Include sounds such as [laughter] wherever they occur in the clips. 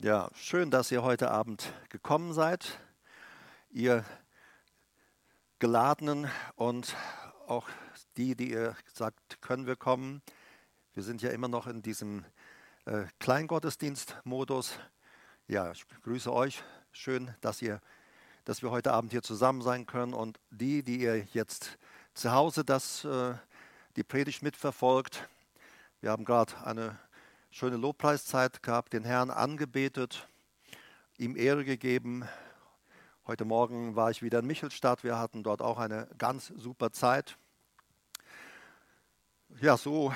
Ja, schön, dass ihr heute Abend gekommen seid. Ihr Geladenen und auch die, die ihr sagt, können wir kommen. Wir sind ja immer noch in diesem äh, Kleingottesdienstmodus. Ja, ich grüße euch. Schön, dass ihr, dass wir heute Abend hier zusammen sein können. Und die, die ihr jetzt zu Hause das, äh, die Predigt mitverfolgt. Wir haben gerade eine schöne Lobpreiszeit gehabt, den Herrn angebetet, ihm Ehre gegeben. Heute Morgen war ich wieder in Michelstadt. Wir hatten dort auch eine ganz super Zeit. Ja, so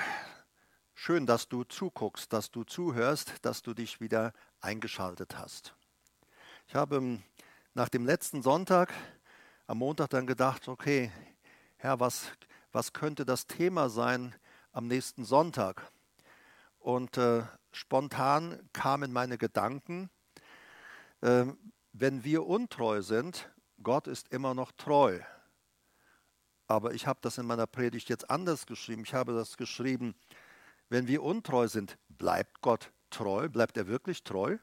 schön, dass du zuguckst, dass du zuhörst, dass du dich wieder eingeschaltet hast. Ich habe nach dem letzten Sonntag am Montag dann gedacht, okay, Herr, was, was könnte das Thema sein am nächsten Sonntag? Und äh, spontan kamen meine Gedanken, äh, wenn wir untreu sind, Gott ist immer noch treu. Aber ich habe das in meiner Predigt jetzt anders geschrieben. Ich habe das geschrieben, wenn wir untreu sind, bleibt Gott treu? Bleibt er wirklich treu?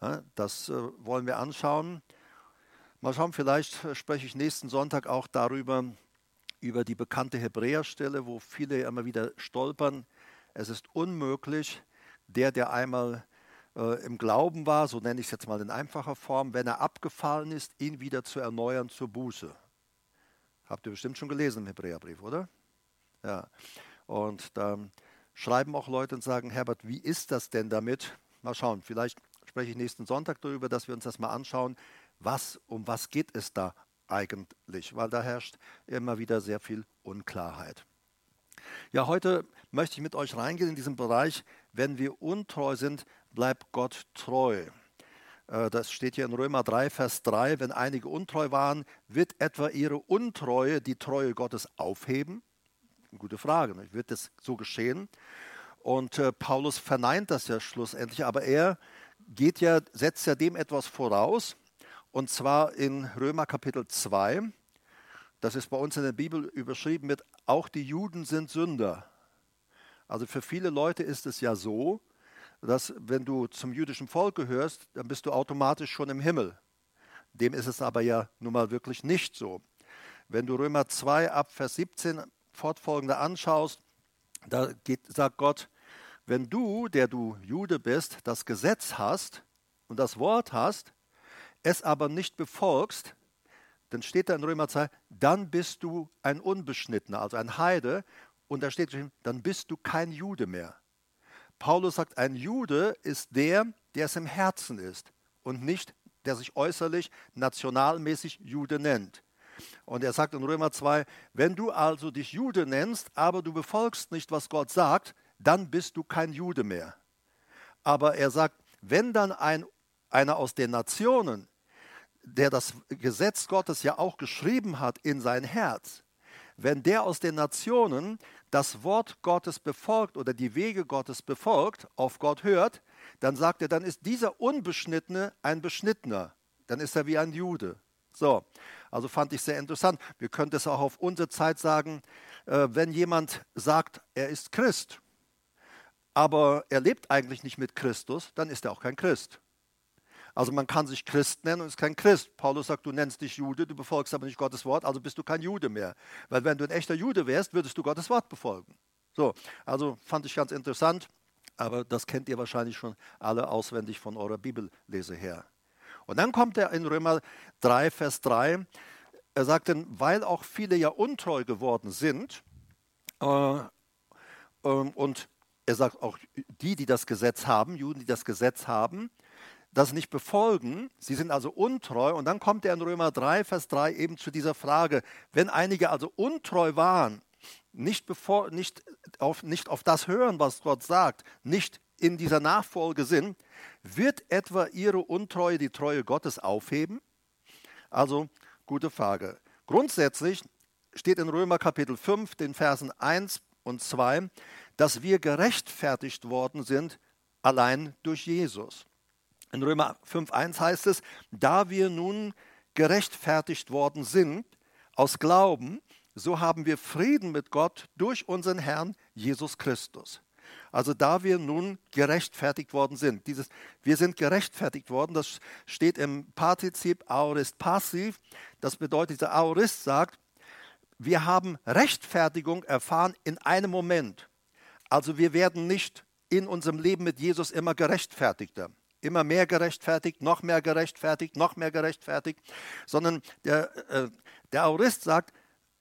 Ja, das äh, wollen wir anschauen. Mal schauen, vielleicht spreche ich nächsten Sonntag auch darüber, über die bekannte Hebräerstelle, wo viele immer wieder stolpern. Es ist unmöglich, der, der einmal äh, im Glauben war, so nenne ich es jetzt mal in einfacher Form, wenn er abgefallen ist, ihn wieder zu erneuern zur Buße. Habt ihr bestimmt schon gelesen im Hebräerbrief, oder? Ja. Und da schreiben auch Leute und sagen, Herbert, wie ist das denn damit? Mal schauen, vielleicht spreche ich nächsten Sonntag darüber, dass wir uns das mal anschauen. Was, um was geht es da eigentlich? Weil da herrscht immer wieder sehr viel Unklarheit. Ja, heute möchte ich mit euch reingehen in diesen Bereich, wenn wir untreu sind, bleibt Gott treu. Äh, das steht hier in Römer 3, Vers 3. Wenn einige untreu waren, wird etwa ihre Untreue die Treue Gottes aufheben? Gute Frage. Wird das so geschehen? Und äh, Paulus verneint das ja schlussendlich, aber er geht ja, setzt ja dem etwas voraus. Und zwar in Römer Kapitel 2. Das ist bei uns in der Bibel überschrieben mit auch die Juden sind Sünder. Also für viele Leute ist es ja so, dass wenn du zum jüdischen Volk gehörst, dann bist du automatisch schon im Himmel. Dem ist es aber ja nun mal wirklich nicht so. Wenn du Römer 2 ab Vers 17 fortfolgende anschaust, da geht, sagt Gott, wenn du, der du Jude bist, das Gesetz hast und das Wort hast, es aber nicht befolgst, dann steht da in Römer 2, dann bist du ein Unbeschnittener, also ein Heide. Und da steht geschrieben, dann bist du kein Jude mehr. Paulus sagt, ein Jude ist der, der es im Herzen ist und nicht der sich äußerlich nationalmäßig Jude nennt. Und er sagt in Römer 2, wenn du also dich Jude nennst, aber du befolgst nicht, was Gott sagt, dann bist du kein Jude mehr. Aber er sagt, wenn dann ein, einer aus den Nationen der das Gesetz Gottes ja auch geschrieben hat in sein Herz, wenn der aus den Nationen das Wort Gottes befolgt oder die Wege Gottes befolgt, auf Gott hört, dann sagt er, dann ist dieser Unbeschnittene ein Beschnittener. Dann ist er wie ein Jude. So, also fand ich sehr interessant. Wir können das auch auf unsere Zeit sagen, äh, wenn jemand sagt, er ist Christ, aber er lebt eigentlich nicht mit Christus, dann ist er auch kein Christ. Also man kann sich Christ nennen und ist kein Christ. Paulus sagt, du nennst dich Jude, du befolgst aber nicht Gottes Wort, also bist du kein Jude mehr. Weil wenn du ein echter Jude wärst, würdest du Gottes Wort befolgen. So, also fand ich ganz interessant, aber das kennt ihr wahrscheinlich schon alle auswendig von eurer Bibellese her. Und dann kommt er in Römer 3, Vers 3, er sagt dann, weil auch viele ja untreu geworden sind, äh, äh, und er sagt auch die, die das Gesetz haben, Juden, die das Gesetz haben, das nicht befolgen, sie sind also untreu. Und dann kommt er in Römer 3, Vers 3 eben zu dieser Frage, wenn einige also untreu waren, nicht, bevor, nicht, auf, nicht auf das hören, was Gott sagt, nicht in dieser Nachfolge sind, wird etwa ihre Untreue die Treue Gottes aufheben? Also, gute Frage. Grundsätzlich steht in Römer Kapitel 5, den Versen 1 und 2, dass wir gerechtfertigt worden sind allein durch Jesus. In Römer 5.1 heißt es, da wir nun gerechtfertigt worden sind aus Glauben, so haben wir Frieden mit Gott durch unseren Herrn Jesus Christus. Also da wir nun gerechtfertigt worden sind. Dieses, wir sind gerechtfertigt worden, das steht im Partizip aorist passiv. Das bedeutet, dieser Aorist sagt, wir haben Rechtfertigung erfahren in einem Moment. Also wir werden nicht in unserem Leben mit Jesus immer gerechtfertigter, immer mehr gerechtfertigt, noch mehr gerechtfertigt, noch mehr gerechtfertigt, sondern der, äh, der Aurist sagt,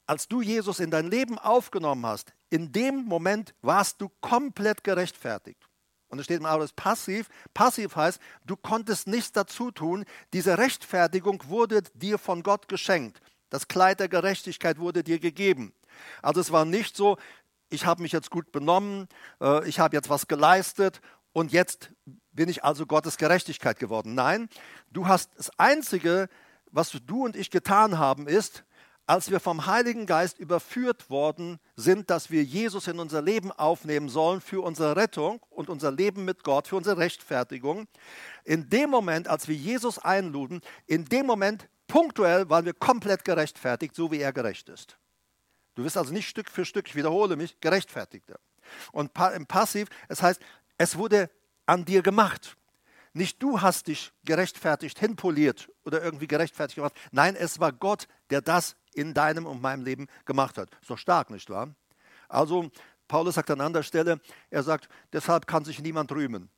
als du Jesus in dein Leben aufgenommen hast, in dem Moment warst du komplett gerechtfertigt. Und es steht im Aurist passiv. Passiv heißt, du konntest nichts dazu tun. Diese Rechtfertigung wurde dir von Gott geschenkt. Das Kleid der Gerechtigkeit wurde dir gegeben. Also es war nicht so, ich habe mich jetzt gut benommen, äh, ich habe jetzt was geleistet und jetzt bin ich also Gottes Gerechtigkeit geworden. Nein, du hast das Einzige, was du und ich getan haben, ist, als wir vom Heiligen Geist überführt worden sind, dass wir Jesus in unser Leben aufnehmen sollen für unsere Rettung und unser Leben mit Gott, für unsere Rechtfertigung. In dem Moment, als wir Jesus einluden, in dem Moment punktuell waren wir komplett gerechtfertigt, so wie er gerecht ist. Du wirst also nicht Stück für Stück, ich wiederhole mich, gerechtfertigter. Und im Passiv, es heißt, es wurde an dir gemacht. Nicht du hast dich gerechtfertigt, hinpoliert oder irgendwie gerechtfertigt gemacht. Nein, es war Gott, der das in deinem und meinem Leben gemacht hat. Doch stark, nicht wahr? Also, Paulus sagt an anderer Stelle, er sagt, deshalb kann sich niemand rühmen.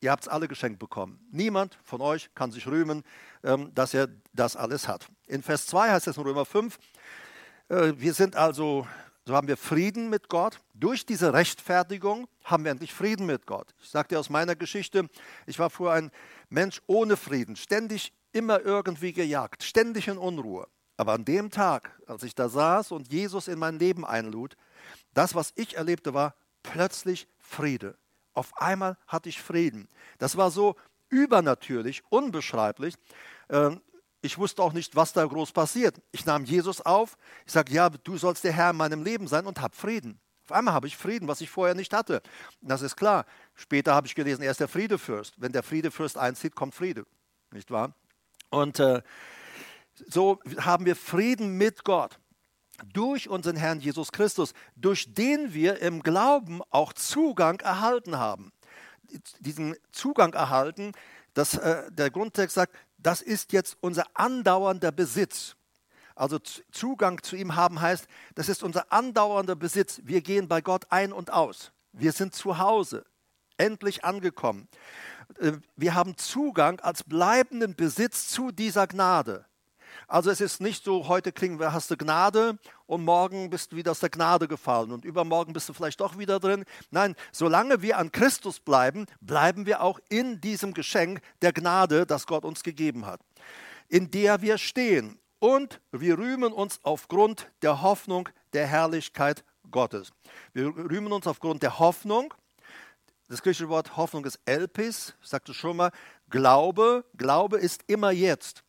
Ihr habt es alle geschenkt bekommen. Niemand von euch kann sich rühmen, ähm, dass er das alles hat. In Vers 2 heißt es in Römer 5, äh, wir sind also, so haben wir Frieden mit Gott. Durch diese Rechtfertigung haben wir endlich Frieden mit Gott. Ich sage aus meiner Geschichte, ich war vorher ein Mensch ohne Frieden, ständig immer irgendwie gejagt, ständig in Unruhe. Aber an dem Tag, als ich da saß und Jesus in mein Leben einlud, das, was ich erlebte, war plötzlich Friede. Auf einmal hatte ich Frieden. Das war so übernatürlich, unbeschreiblich. Ich wusste auch nicht, was da groß passiert. Ich nahm Jesus auf. Ich sage, ja, du sollst der Herr in meinem Leben sein und hab Frieden. Auf einmal habe ich Frieden, was ich vorher nicht hatte. Das ist klar. Später habe ich gelesen, er ist der Friedefürst. Wenn der Friedefürst einzieht, kommt Friede. Nicht wahr? Und äh, so haben wir Frieden mit Gott durch unseren Herrn Jesus Christus, durch den wir im Glauben auch Zugang erhalten haben. Diesen Zugang erhalten, das, äh, der Grundtext sagt, das ist jetzt unser andauernder Besitz. Also Zugang zu ihm haben heißt, das ist unser andauernder Besitz. Wir gehen bei Gott ein und aus. Wir sind zu Hause, endlich angekommen. Äh, wir haben Zugang als bleibenden Besitz zu dieser Gnade. Also es ist nicht so, heute kriegen wir, hast du Gnade und morgen bist du wieder aus der Gnade gefallen und übermorgen bist du vielleicht doch wieder drin. Nein, solange wir an Christus bleiben, bleiben wir auch in diesem Geschenk der Gnade, das Gott uns gegeben hat, in der wir stehen. Und wir rühmen uns aufgrund der Hoffnung der Herrlichkeit Gottes. Wir rühmen uns aufgrund der Hoffnung. Das griechische Wort Hoffnung ist Elpis, ich sagte schon mal, Glaube. Glaube ist immer jetzt.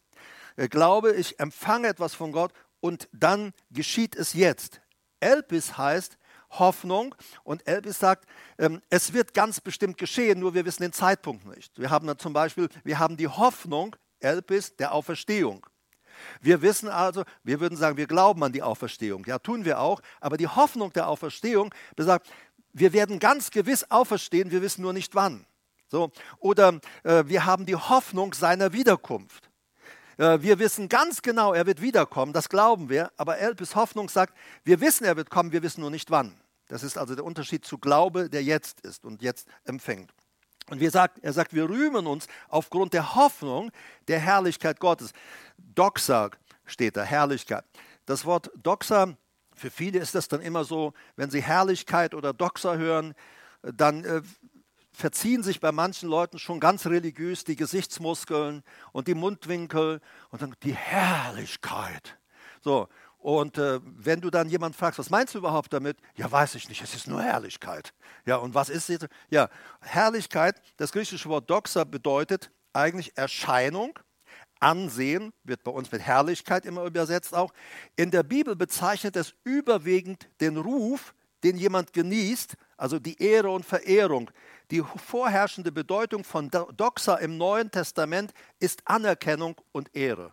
Äh, glaube, ich empfange etwas von Gott und dann geschieht es jetzt. Elpis heißt Hoffnung und Elpis sagt, ähm, es wird ganz bestimmt geschehen, nur wir wissen den Zeitpunkt nicht. Wir haben dann zum Beispiel, wir haben die Hoffnung, Elpis, der Auferstehung. Wir wissen also, wir würden sagen, wir glauben an die Auferstehung. Ja, tun wir auch. Aber die Hoffnung der Auferstehung besagt, wir werden ganz gewiss auferstehen, wir wissen nur nicht wann. So, oder äh, wir haben die Hoffnung seiner Wiederkunft. Äh, wir wissen ganz genau, er wird wiederkommen, das glauben wir, aber Elpis Hoffnung sagt, wir wissen, er wird kommen, wir wissen nur nicht wann. Das ist also der Unterschied zu Glaube, der jetzt ist und jetzt empfängt. Und wir sagt, er sagt, wir rühmen uns aufgrund der Hoffnung der Herrlichkeit Gottes. Doxa steht da, Herrlichkeit. Das Wort Doxa, für viele ist das dann immer so, wenn sie Herrlichkeit oder Doxa hören, dann äh, verziehen sich bei manchen Leuten schon ganz religiös die Gesichtsmuskeln und die Mundwinkel und dann die Herrlichkeit. So, und äh, wenn du dann jemand fragst, was meinst du überhaupt damit? Ja, weiß ich nicht, es ist nur Herrlichkeit. Ja, und was ist jetzt? Ja, Herrlichkeit, das griechische Wort Doxa bedeutet eigentlich Erscheinung, Ansehen, wird bei uns mit Herrlichkeit immer übersetzt auch. In der Bibel bezeichnet es überwiegend den Ruf, den jemand genießt, also die Ehre und Verehrung, die vorherrschende Bedeutung von Doxa im Neuen Testament ist Anerkennung und Ehre.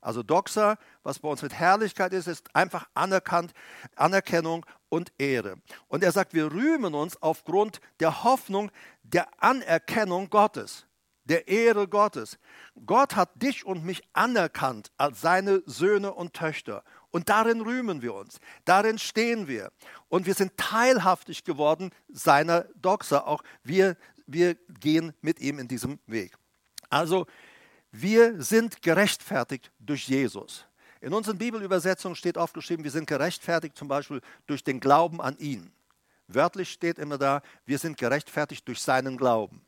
Also Doxa, was bei uns mit Herrlichkeit ist, ist einfach anerkannt, Anerkennung und Ehre. Und er sagt, wir rühmen uns aufgrund der Hoffnung der Anerkennung Gottes, der Ehre Gottes. Gott hat dich und mich anerkannt als seine Söhne und Töchter. Und darin rühmen wir uns, darin stehen wir. Und wir sind teilhaftig geworden seiner Doxa. Auch wir, wir gehen mit ihm in diesem Weg. Also wir sind gerechtfertigt durch Jesus. In unseren Bibelübersetzungen steht oft geschrieben, wir sind gerechtfertigt zum Beispiel durch den Glauben an ihn. Wörtlich steht immer da, wir sind gerechtfertigt durch seinen Glauben.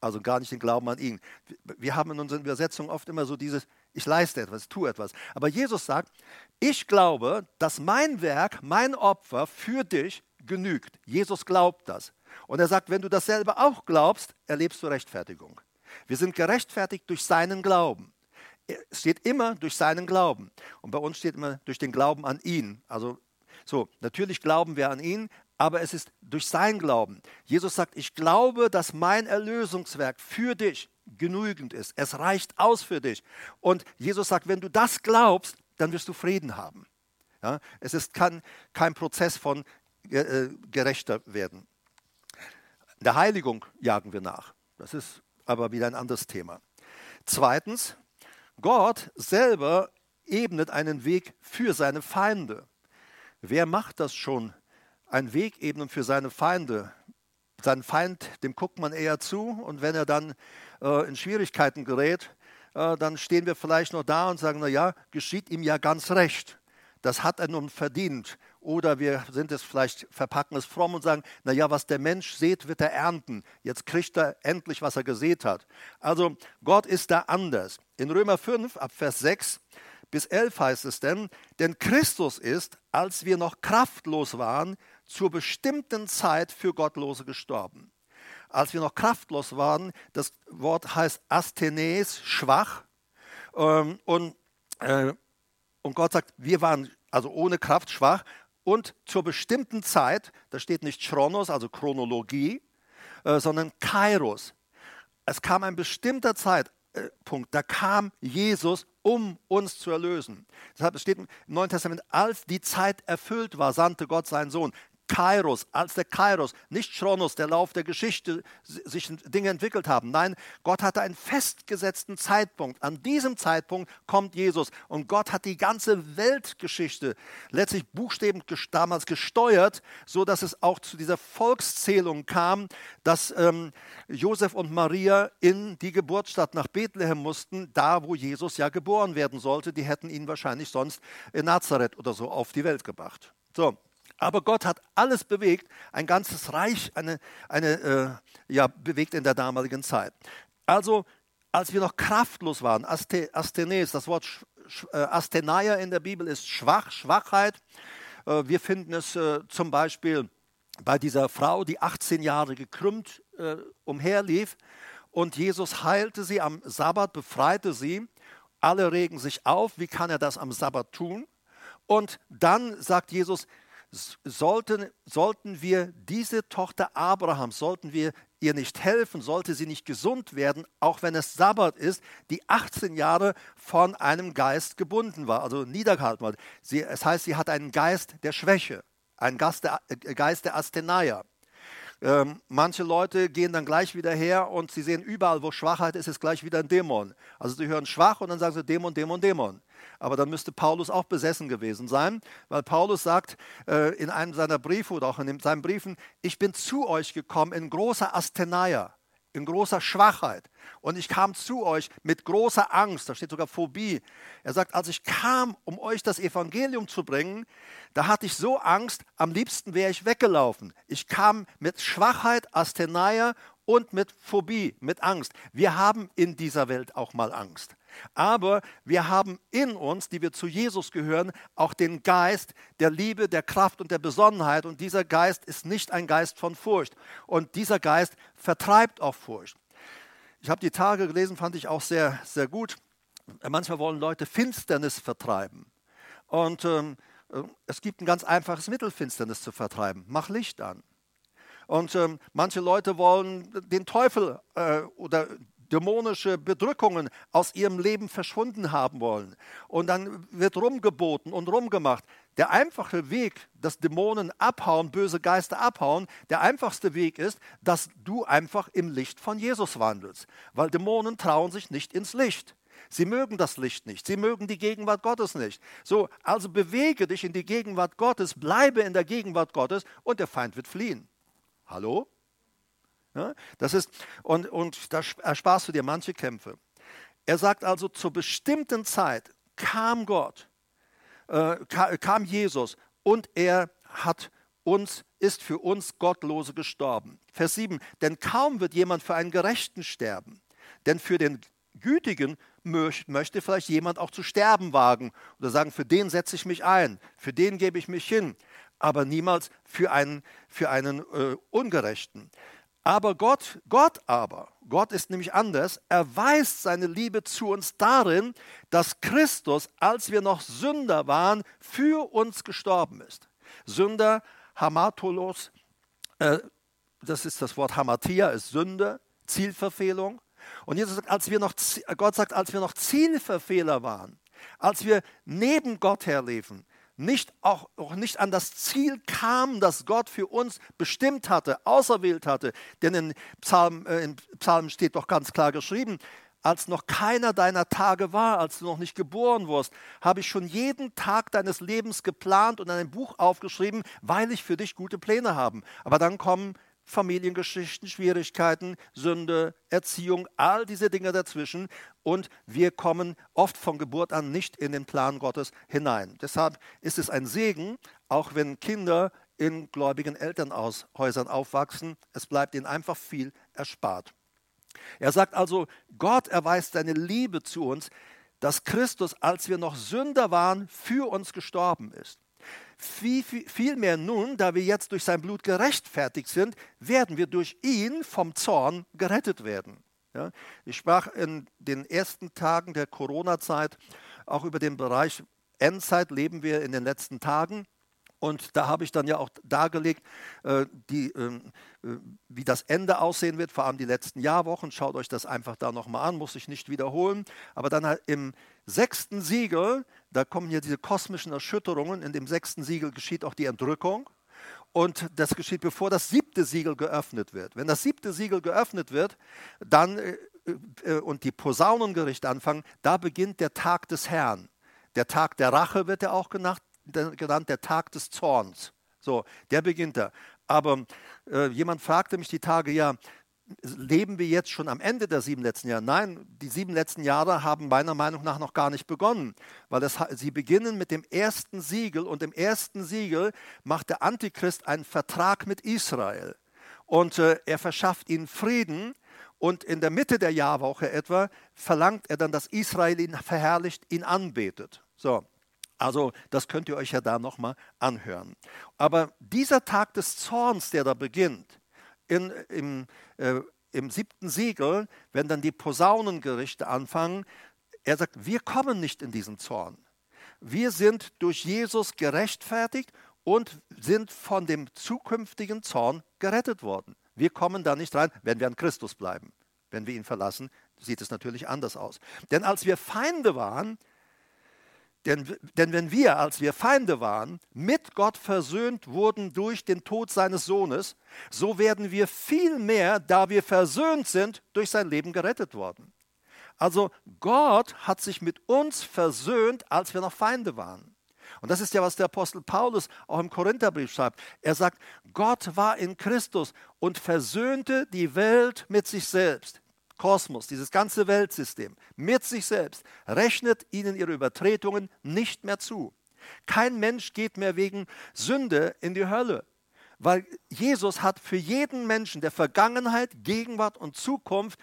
Also gar nicht den Glauben an ihn. Wir haben in unseren Übersetzungen oft immer so dieses, ich leiste etwas, tue etwas. Aber Jesus sagt, ich glaube, dass mein Werk, mein Opfer für dich genügt. Jesus glaubt das. Und er sagt, wenn du dasselbe auch glaubst, erlebst du Rechtfertigung. Wir sind gerechtfertigt durch seinen Glauben. Es steht immer durch seinen Glauben. Und bei uns steht immer durch den Glauben an ihn. Also so, natürlich glauben wir an ihn, aber es ist durch sein Glauben. Jesus sagt, ich glaube, dass mein Erlösungswerk für dich genügend ist. Es reicht aus für dich. Und Jesus sagt, wenn du das glaubst, dann wirst du Frieden haben. Ja, es ist kein, kein Prozess von äh, gerechter werden. Der Heiligung jagen wir nach. Das ist aber wieder ein anderes Thema. Zweitens, Gott selber ebnet einen Weg für seine Feinde. Wer macht das schon? Ein Weg ebnen für seine Feinde. Sein Feind, dem guckt man eher zu und wenn er dann äh, in Schwierigkeiten gerät, äh, dann stehen wir vielleicht noch da und sagen, na ja, geschieht ihm ja ganz recht. Das hat er nun verdient. Oder wir sind es vielleicht, verpacken es fromm und sagen, naja, was der Mensch sät, wird er ernten. Jetzt kriegt er endlich, was er gesät hat. Also Gott ist da anders. In Römer 5, ab Vers 6 bis 11 heißt es denn, denn Christus ist, als wir noch kraftlos waren, zur bestimmten Zeit für Gottlose gestorben. Als wir noch kraftlos waren, das Wort heißt Asthenes, schwach. Ähm, und, äh, und Gott sagt, wir waren also ohne Kraft schwach und zur bestimmten Zeit, da steht nicht Chronos, also Chronologie, äh, sondern Kairos. Es kam ein bestimmter Zeitpunkt, da kam Jesus, um uns zu erlösen. Deshalb steht im Neuen Testament, als die Zeit erfüllt war, sandte Gott seinen Sohn. Kairos, als der Kairos, nicht Chronos, der Lauf der Geschichte, sich Dinge entwickelt haben. Nein, Gott hatte einen festgesetzten Zeitpunkt. An diesem Zeitpunkt kommt Jesus und Gott hat die ganze Weltgeschichte letztlich buchstäblich damals gesteuert, so dass es auch zu dieser Volkszählung kam, dass ähm, Josef und Maria in die Geburtsstadt nach Bethlehem mussten, da wo Jesus ja geboren werden sollte. Die hätten ihn wahrscheinlich sonst in Nazareth oder so auf die Welt gebracht. So, aber Gott hat alles bewegt, ein ganzes Reich eine, eine, äh, ja, bewegt in der damaligen Zeit. Also, als wir noch kraftlos waren, Asthenes, das Wort äh, in der Bibel ist schwach, Schwachheit. Äh, wir finden es äh, zum Beispiel bei dieser Frau, die 18 Jahre gekrümmt äh, umherlief und Jesus heilte sie am Sabbat, befreite sie. Alle regen sich auf, wie kann er das am Sabbat tun? Und dann sagt Jesus, sollten, sollten wir diese Tochter Abrahams, sollten wir ihr nicht helfen, sollte sie nicht gesund werden, auch wenn es Sabbat ist, die 18 Jahre von einem Geist gebunden war, also niedergehalten war. Sie, es heißt, sie hat einen Geist der Schwäche, einen Geist der, äh, Geist der Asthenaia. Ähm, manche Leute gehen dann gleich wieder her und sie sehen überall, wo Schwachheit ist, ist gleich wieder ein Dämon. Also sie hören schwach und dann sagen sie Dämon, Dämon, Dämon. Aber dann müsste Paulus auch besessen gewesen sein, weil Paulus sagt äh, in einem seiner Briefe oder auch in seinen Briefen, ich bin zu euch gekommen in großer Asthenaia in großer Schwachheit. Und ich kam zu euch mit großer Angst, da steht sogar Phobie. Er sagt, als ich kam, um euch das Evangelium zu bringen, da hatte ich so Angst, am liebsten wäre ich weggelaufen. Ich kam mit Schwachheit, Asthenaia und mit Phobie, mit Angst. Wir haben in dieser Welt auch mal Angst. Aber wir haben in uns, die wir zu Jesus gehören, auch den Geist der Liebe, der Kraft und der Besonnenheit. Und dieser Geist ist nicht ein Geist von Furcht. Und dieser Geist vertreibt auch Furcht. Ich habe die Tage gelesen, fand ich auch sehr, sehr gut. Manchmal wollen Leute Finsternis vertreiben. Und ähm, äh, es gibt ein ganz einfaches Mittel, Finsternis zu vertreiben. Mach Licht an. Und ähm, manche Leute wollen den Teufel äh, oder dämonische Bedrückungen aus ihrem Leben verschwunden haben wollen. Und dann wird rumgeboten und rumgemacht. Der einfache Weg, dass Dämonen abhauen, böse Geister abhauen, der einfachste Weg ist, dass du einfach im Licht von Jesus wandelst. Weil Dämonen trauen sich nicht ins Licht. Sie mögen das Licht nicht. Sie mögen die Gegenwart Gottes nicht. So, also bewege dich in die Gegenwart Gottes, bleibe in der Gegenwart Gottes und der Feind wird fliehen. Hallo? Das ist, und, und da ersparst du dir manche Kämpfe. Er sagt also, zur bestimmten Zeit kam Gott, äh, kam Jesus und er hat uns, ist für uns Gottlose gestorben. Vers 7, denn kaum wird jemand für einen Gerechten sterben, denn für den Gütigen möchte vielleicht jemand auch zu sterben wagen oder sagen, für den setze ich mich ein, für den gebe ich mich hin, aber niemals für einen, für einen äh, Ungerechten. Aber Gott, Gott aber, Gott ist nämlich anders, erweist seine Liebe zu uns darin, dass Christus, als wir noch Sünder waren, für uns gestorben ist. Sünder, Hamatolos, äh, das ist das Wort Hamatia, ist Sünde, Zielverfehlung. Und Jesus sagt, als wir noch, Gott sagt, als wir noch Zielverfehler waren, als wir neben Gott herliefen, nicht auch, auch nicht an das Ziel kamen, das Gott für uns bestimmt hatte, auserwählt hatte. Denn in Psalm, äh, in Psalm steht doch ganz klar geschrieben, als noch keiner deiner Tage war, als du noch nicht geboren wurdest, habe ich schon jeden Tag deines Lebens geplant und in ein Buch aufgeschrieben, weil ich für dich gute Pläne habe. Aber dann kommen Familiengeschichten, Schwierigkeiten, Sünde, Erziehung, all diese Dinge dazwischen. Und wir kommen oft von Geburt an nicht in den Plan Gottes hinein. Deshalb ist es ein Segen, auch wenn Kinder in gläubigen Elternhäusern aufwachsen. Es bleibt ihnen einfach viel erspart. Er sagt also, Gott erweist seine Liebe zu uns, dass Christus, als wir noch Sünder waren, für uns gestorben ist. Vielmehr nun, da wir jetzt durch sein Blut gerechtfertigt sind, werden wir durch ihn vom Zorn gerettet werden. Ja, ich sprach in den ersten Tagen der Corona-Zeit auch über den Bereich Endzeit, leben wir in den letzten Tagen. Und da habe ich dann ja auch dargelegt, äh, die, ähm, äh, wie das Ende aussehen wird, vor allem die letzten Jahrwochen. Schaut euch das einfach da nochmal an, muss ich nicht wiederholen. Aber dann halt im sechsten Siegel, da kommen hier diese kosmischen Erschütterungen. In dem sechsten Siegel geschieht auch die Entrückung. Und das geschieht, bevor das siebte Siegel geöffnet wird. Wenn das siebte Siegel geöffnet wird, dann äh, und die Posaunengerichte anfangen, da beginnt der Tag des Herrn. Der Tag der Rache wird er auch genannt, genannt der Tag des Zorns. So, der beginnt da. Aber äh, jemand fragte mich die Tage, ja, leben wir jetzt schon am Ende der sieben letzten Jahre? Nein, die sieben letzten Jahre haben meiner Meinung nach noch gar nicht begonnen, weil das, sie beginnen mit dem ersten Siegel und im ersten Siegel macht der Antichrist einen Vertrag mit Israel und äh, er verschafft ihnen Frieden und in der Mitte der Jahrwoche etwa verlangt er dann, dass Israel ihn verherrlicht, ihn anbetet. So, also das könnt ihr euch ja da nochmal anhören. Aber dieser Tag des Zorns, der da beginnt, in, im, äh, im siebten Siegel, wenn dann die Posaunengerichte anfangen, er sagt, wir kommen nicht in diesen Zorn. Wir sind durch Jesus gerechtfertigt und sind von dem zukünftigen Zorn gerettet worden. Wir kommen da nicht rein, wenn wir an Christus bleiben. Wenn wir ihn verlassen, sieht es natürlich anders aus. Denn als wir Feinde waren, denn, denn wenn wir, als wir Feinde waren, mit Gott versöhnt wurden durch den Tod seines Sohnes, so werden wir viel mehr, da wir versöhnt sind, durch sein Leben gerettet worden. Also Gott hat sich mit uns versöhnt, als wir noch Feinde waren. Und das ist ja, was der Apostel Paulus auch im Korintherbrief schreibt. Er sagt, Gott war in Christus und versöhnte die Welt mit sich selbst. Kosmos, dieses ganze Weltsystem mit sich selbst, rechnet ihnen ihre Übertretungen nicht mehr zu. Kein Mensch geht mehr wegen Sünde in die Hölle, weil Jesus hat für jeden Menschen der Vergangenheit, Gegenwart und Zukunft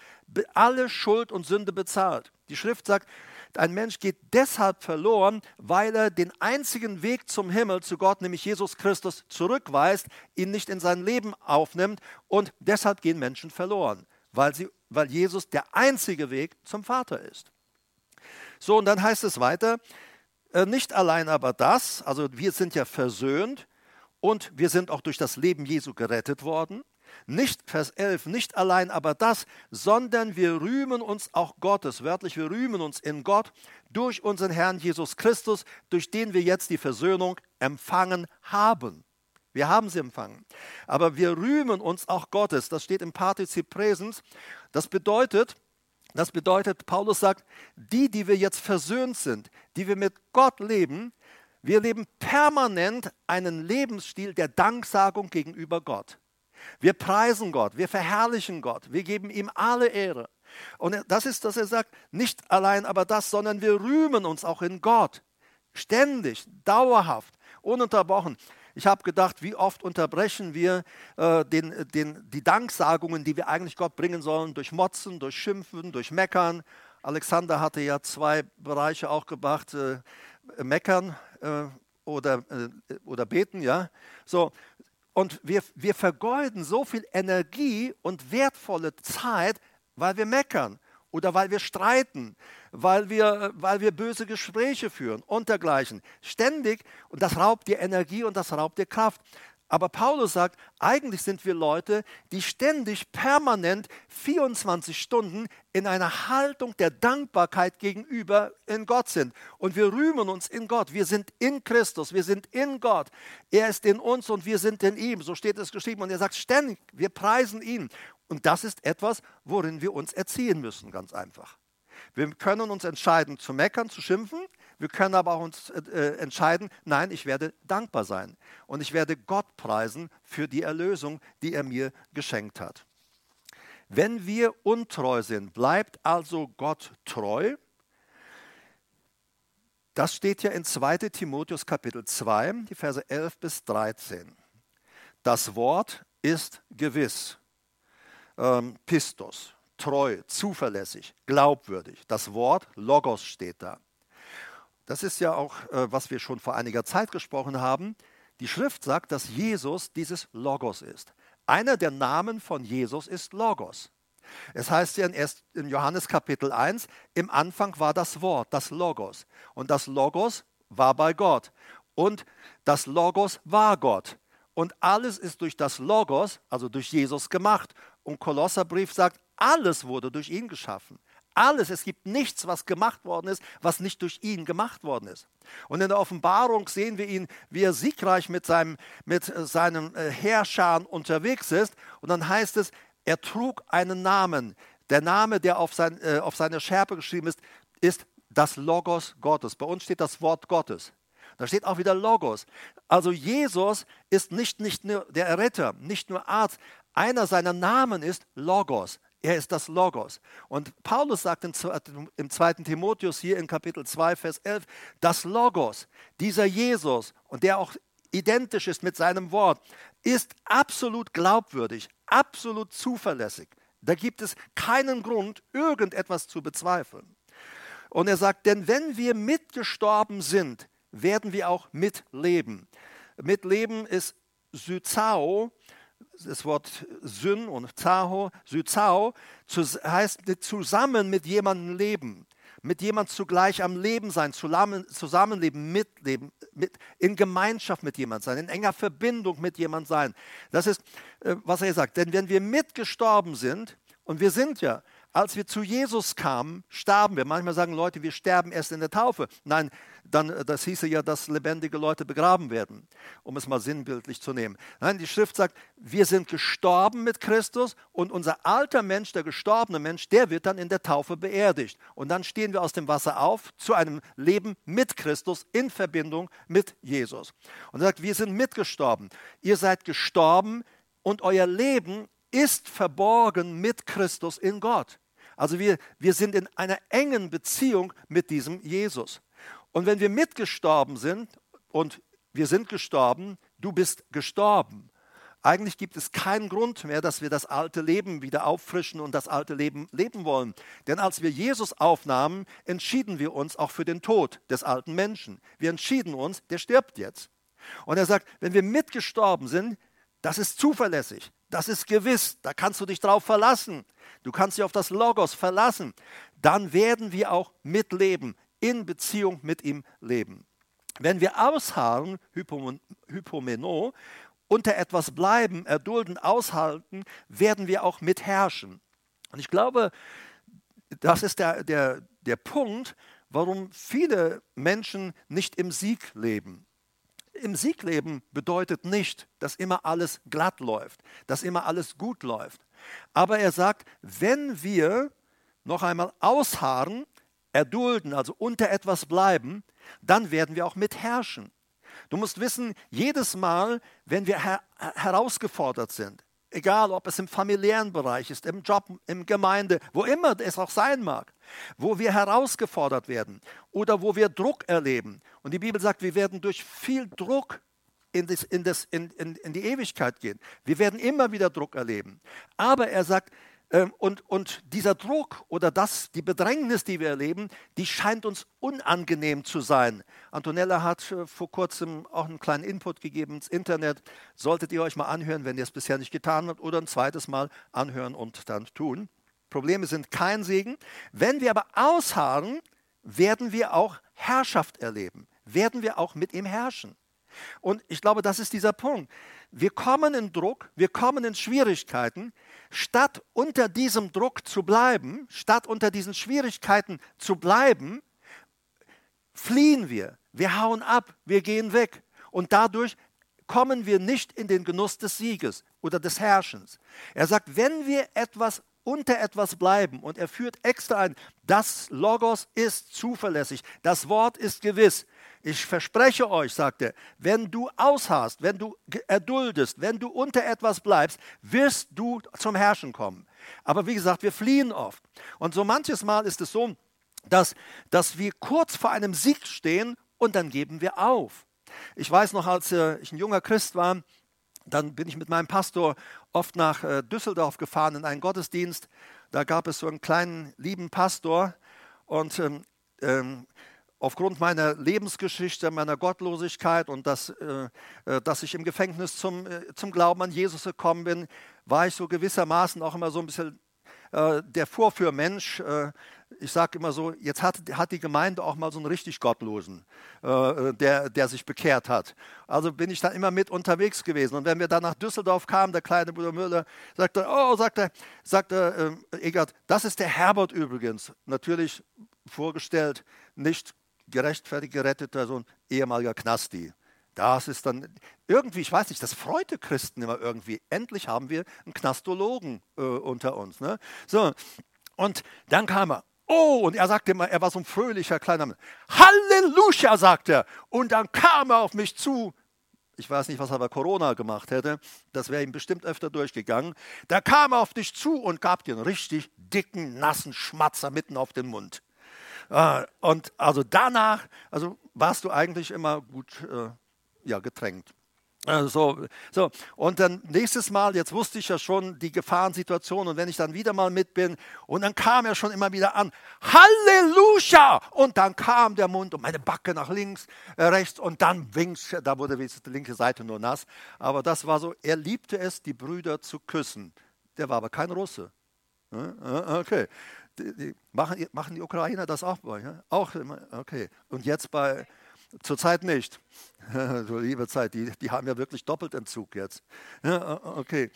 alle Schuld und Sünde bezahlt. Die Schrift sagt, ein Mensch geht deshalb verloren, weil er den einzigen Weg zum Himmel, zu Gott, nämlich Jesus Christus, zurückweist, ihn nicht in sein Leben aufnimmt und deshalb gehen Menschen verloren, weil sie weil Jesus der einzige Weg zum Vater ist. So, und dann heißt es weiter, äh, nicht allein aber das, also wir sind ja versöhnt und wir sind auch durch das Leben Jesu gerettet worden. Nicht Vers 11, nicht allein aber das, sondern wir rühmen uns auch Gottes, wörtlich wir rühmen uns in Gott durch unseren Herrn Jesus Christus, durch den wir jetzt die Versöhnung empfangen haben. Wir haben sie empfangen. Aber wir rühmen uns auch Gottes. Das steht im Partizip Präsens. Das bedeutet, das bedeutet, Paulus sagt, die, die wir jetzt versöhnt sind, die wir mit Gott leben, wir leben permanent einen Lebensstil der Danksagung gegenüber Gott. Wir preisen Gott, wir verherrlichen Gott, wir geben ihm alle Ehre. Und das ist, dass er sagt, nicht allein aber das, sondern wir rühmen uns auch in Gott. Ständig, dauerhaft, ununterbrochen. Ich habe gedacht, wie oft unterbrechen wir äh, den, den, die Danksagungen, die wir eigentlich Gott bringen sollen, durch Motzen, durch Schimpfen, durch Meckern. Alexander hatte ja zwei Bereiche auch gebracht, äh, Meckern äh, oder, äh, oder Beten, ja. So, und wir, wir vergeuden so viel Energie und wertvolle Zeit, weil wir meckern oder weil wir streiten, weil wir, weil wir böse Gespräche führen und dergleichen. Ständig und das raubt dir Energie und das raubt dir Kraft. Aber Paulus sagt, eigentlich sind wir Leute, die ständig, permanent, 24 Stunden in einer Haltung der Dankbarkeit gegenüber in Gott sind. Und wir rühmen uns in Gott. Wir sind in Christus, wir sind in Gott. Er ist in uns und wir sind in ihm. So steht es geschrieben. Und er sagt ständig, wir preisen ihn. Und das ist etwas, worin wir uns erziehen müssen, ganz einfach. Wir können uns entscheiden zu meckern, zu schimpfen. Wir können aber auch uns äh, entscheiden, nein, ich werde dankbar sein und ich werde Gott preisen für die Erlösung, die er mir geschenkt hat. Wenn wir untreu sind, bleibt also Gott treu. Das steht ja in 2 Timotheus Kapitel 2, die Verse 11 bis 13. Das Wort ist gewiss, ähm, Pistos, treu, zuverlässig, glaubwürdig. Das Wort Logos steht da. Das ist ja auch, äh, was wir schon vor einiger Zeit gesprochen haben. Die Schrift sagt, dass Jesus dieses Logos ist. Einer der Namen von Jesus ist Logos. Es heißt ja in Johannes Kapitel 1, im Anfang war das Wort, das Logos. Und das Logos war bei Gott. Und das Logos war Gott. Und alles ist durch das Logos, also durch Jesus gemacht. Und Kolosserbrief sagt, alles wurde durch ihn geschaffen. Alles, es gibt nichts, was gemacht worden ist, was nicht durch ihn gemacht worden ist. Und in der Offenbarung sehen wir ihn, wie er siegreich mit seinem, mit seinem äh, Herrscher unterwegs ist. Und dann heißt es, er trug einen Namen. Der Name, der auf, sein, äh, auf seiner Schärpe geschrieben ist, ist das Logos Gottes. Bei uns steht das Wort Gottes. Da steht auch wieder Logos. Also Jesus ist nicht, nicht nur der Retter, nicht nur Arzt. Einer seiner Namen ist Logos. Er ist das Logos. Und Paulus sagt im, im 2. Timotheus hier in Kapitel 2, Vers 11, das Logos, dieser Jesus und der auch identisch ist mit seinem Wort, ist absolut glaubwürdig, absolut zuverlässig. Da gibt es keinen Grund, irgendetwas zu bezweifeln. Und er sagt, denn wenn wir mitgestorben sind, werden wir auch mitleben. Mitleben ist Syzao, das Wort Syn und Zao, Syzao, heißt zusammen mit jemandem leben, mit jemandem zugleich am Leben sein, zusammenleben, mitleben, mit, in Gemeinschaft mit jemand sein, in enger Verbindung mit jemand sein. Das ist, äh, was er sagt. Denn wenn wir mitgestorben sind, und wir sind ja, als wir zu Jesus kamen, starben wir. Manchmal sagen Leute, wir sterben erst in der Taufe. Nein, dann, äh, das hieße ja, dass lebendige Leute begraben werden, um es mal sinnbildlich zu nehmen. Nein, die Schrift sagt, wir sind gestorben mit Christus und unser alter Mensch, der gestorbene Mensch, der wird dann in der Taufe beerdigt. Und dann stehen wir aus dem Wasser auf zu einem Leben mit Christus in Verbindung mit Jesus. Und er sagt, wir sind mitgestorben. Ihr seid gestorben und euer Leben ist verborgen mit Christus in Gott. Also wir, wir sind in einer engen Beziehung mit diesem Jesus. Und wenn wir mitgestorben sind und wir sind gestorben, du bist gestorben. Eigentlich gibt es keinen Grund mehr, dass wir das alte Leben wieder auffrischen und das alte Leben leben wollen. Denn als wir Jesus aufnahmen, entschieden wir uns auch für den Tod des alten Menschen. Wir entschieden uns, der stirbt jetzt. Und er sagt, wenn wir mitgestorben sind, das ist zuverlässig, das ist gewiss, da kannst du dich drauf verlassen. Du kannst dich auf das Logos verlassen. Dann werden wir auch mitleben, in Beziehung mit ihm leben. Wenn wir ausharren, Hypomeno, unter etwas bleiben, erdulden, aushalten, werden wir auch mitherrschen. Und ich glaube, das ist der, der, der Punkt, warum viele Menschen nicht im Sieg leben. Im Siegleben bedeutet nicht, dass immer alles glatt läuft, dass immer alles gut läuft. Aber er sagt, wenn wir noch einmal ausharren, erdulden, also unter etwas bleiben, dann werden wir auch mitherrschen. Du musst wissen, jedes Mal, wenn wir her herausgefordert sind, egal ob es im familiären Bereich ist, im Job, im Gemeinde, wo immer es auch sein mag, wo wir herausgefordert werden oder wo wir Druck erleben. Und die Bibel sagt, wir werden durch viel Druck in, das, in, das, in, in, die Ewigkeit gehen. Wir werden immer wieder Druck erleben. Aber er sagt, ähm, und, und dieser Druck oder das, die Bedrängnis, die wir erleben, die scheint uns unangenehm zu sein. Antonella hat äh, vor kurzem auch einen kleinen Input gegeben ins Internet. Solltet ihr euch mal anhören, wenn ihr es bisher nicht getan habt, oder ein zweites Mal anhören und dann tun. Probleme sind kein Segen. Wenn wir aber ausharren, werden wir auch Herrschaft erleben, werden wir auch mit ihm herrschen. Und ich glaube, das ist dieser Punkt. Wir kommen in Druck, wir kommen in Schwierigkeiten, statt unter diesem Druck zu bleiben, statt unter diesen Schwierigkeiten zu bleiben, fliehen wir, wir hauen ab, wir gehen weg. Und dadurch kommen wir nicht in den Genuss des Sieges oder des Herrschens. Er sagt, wenn wir etwas unter etwas bleiben, und er führt extra ein, das Logos ist zuverlässig, das Wort ist gewiss, ich verspreche euch, sagt er, wenn du ausharrst, wenn du erduldest, wenn du unter etwas bleibst, wirst du zum Herrschen kommen. Aber wie gesagt, wir fliehen oft. Und so manches Mal ist es so, dass, dass wir kurz vor einem Sieg stehen und dann geben wir auf. Ich weiß noch, als äh, ich ein junger Christ war, dann bin ich mit meinem Pastor oft nach äh, Düsseldorf gefahren in einen Gottesdienst. Da gab es so einen kleinen, lieben Pastor und ähm, ähm, aufgrund meiner Lebensgeschichte, meiner Gottlosigkeit und dass, äh, äh, dass ich im Gefängnis zum, äh, zum Glauben an Jesus gekommen bin, war ich so gewissermaßen auch immer so ein bisschen äh, der Vorführmensch. Äh, ich sage immer so, jetzt hat, hat die Gemeinde auch mal so einen richtig Gottlosen, äh, der, der sich bekehrt hat. Also bin ich da immer mit unterwegs gewesen. Und wenn wir dann nach Düsseldorf kamen, der kleine Bruder Müller sagte, oh, sagte, sagte Egert, das ist der Herbert übrigens. Natürlich vorgestellt, nicht gerechtfertigt geretteter, so ein ehemaliger Knasti. Das ist dann irgendwie, ich weiß nicht, das freute Christen immer irgendwie. Endlich haben wir einen Knastologen äh, unter uns. Ne? So, und dann kam er. Oh, und er sagte immer, er war so ein fröhlicher kleiner Mann. Halleluja, sagt er. Und dann kam er auf mich zu. Ich weiß nicht, was er bei Corona gemacht hätte. Das wäre ihm bestimmt öfter durchgegangen. Da kam er auf dich zu und gab dir einen richtig dicken, nassen Schmatzer mitten auf den Mund. Äh, und also danach, also warst du eigentlich immer gut äh, ja, getränkt. Äh, so, so, und dann nächstes Mal, jetzt wusste ich ja schon die Gefahrensituation und wenn ich dann wieder mal mit bin und dann kam er schon immer wieder an, Halleluja! Und dann kam der Mund und meine Backe nach links, äh, rechts und dann winks, da wurde die linke Seite nur nass. Aber das war so, er liebte es, die Brüder zu küssen. Der war aber kein Russe. Okay die, die machen, machen, die Ukrainer das auch bei? Ja? Auch, okay. Und jetzt bei, zurzeit nicht. [laughs] so liebe Zeit, die, die haben ja wirklich Doppeltentzug jetzt. Ja, okay.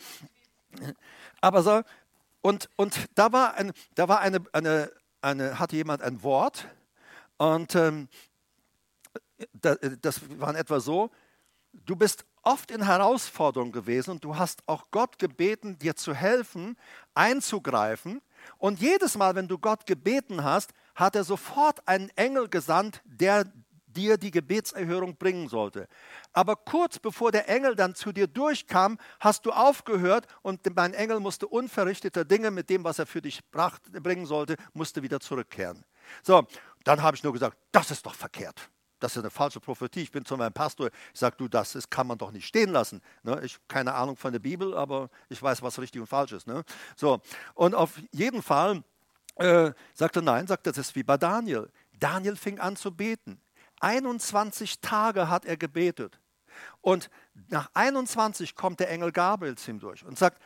Aber so, und, und da war, ein, da war eine, eine, eine, hatte jemand ein Wort und ähm, das war in etwa so, du bist oft in Herausforderung gewesen und du hast auch Gott gebeten, dir zu helfen, einzugreifen und jedes Mal, wenn du Gott gebeten hast, hat er sofort einen Engel gesandt, der dir die Gebetserhörung bringen sollte. Aber kurz bevor der Engel dann zu dir durchkam, hast du aufgehört und mein Engel musste unverrichteter Dinge mit dem, was er für dich bracht, bringen sollte, musste wieder zurückkehren. So, dann habe ich nur gesagt, das ist doch verkehrt. Das ist eine falsche Prophetie. Ich bin zu meinem Pastor, ich sage, du, das ist, kann man doch nicht stehen lassen. Ne? Ich habe keine Ahnung von der Bibel, aber ich weiß, was richtig und falsch ist. Ne? So, und auf jeden Fall äh, sagt er, nein, sagt er, das ist wie bei Daniel. Daniel fing an zu beten. 21 Tage hat er gebetet. Und nach 21 kommt der Engel Gabriel zu ihm durch und sagt,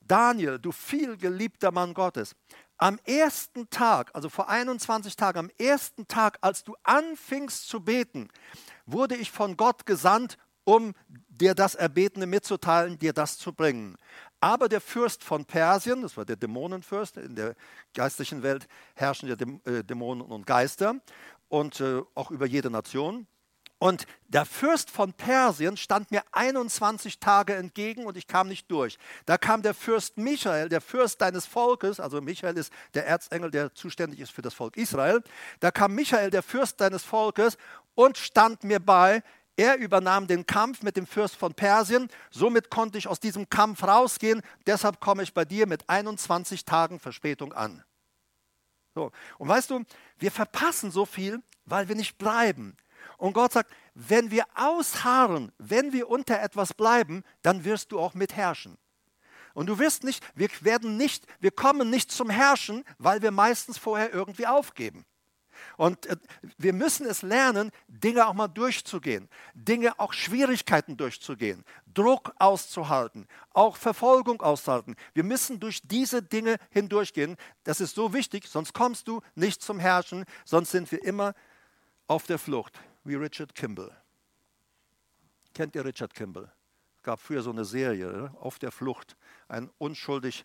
Daniel, du viel geliebter Mann Gottes, am ersten Tag, also vor 21 Tagen, am ersten Tag, als du anfingst zu beten, wurde ich von Gott gesandt, um dir das Erbetene mitzuteilen, dir das zu bringen. Aber der Fürst von Persien, das war der Dämonenfürst, in der geistlichen Welt herrschen ja äh, Dämonen und Geister und äh, auch über jede Nation. Und der Fürst von Persien stand mir 21 Tage entgegen und ich kam nicht durch. Da kam der Fürst Michael, der Fürst deines Volkes, also Michael ist der Erzengel, der zuständig ist für das Volk Israel. Da kam Michael, der Fürst deines Volkes, und stand mir bei. Er übernahm den Kampf mit dem Fürst von Persien. Somit konnte ich aus diesem Kampf rausgehen. Deshalb komme ich bei dir mit 21 Tagen Verspätung an. So. Und weißt du, wir verpassen so viel, weil wir nicht bleiben. Und Gott sagt, wenn wir ausharren, wenn wir unter etwas bleiben, dann wirst du auch mitherrschen. Und du wirst nicht, wir werden nicht, wir kommen nicht zum Herrschen, weil wir meistens vorher irgendwie aufgeben. Und äh, wir müssen es lernen, Dinge auch mal durchzugehen, Dinge, auch Schwierigkeiten durchzugehen, Druck auszuhalten, auch Verfolgung auszuhalten. Wir müssen durch diese Dinge hindurchgehen. Das ist so wichtig, sonst kommst du nicht zum Herrschen, sonst sind wir immer auf der Flucht wie Richard Kimball. Kennt ihr Richard Kimball? Gab früher so eine Serie, ne? auf der Flucht. Ein unschuldig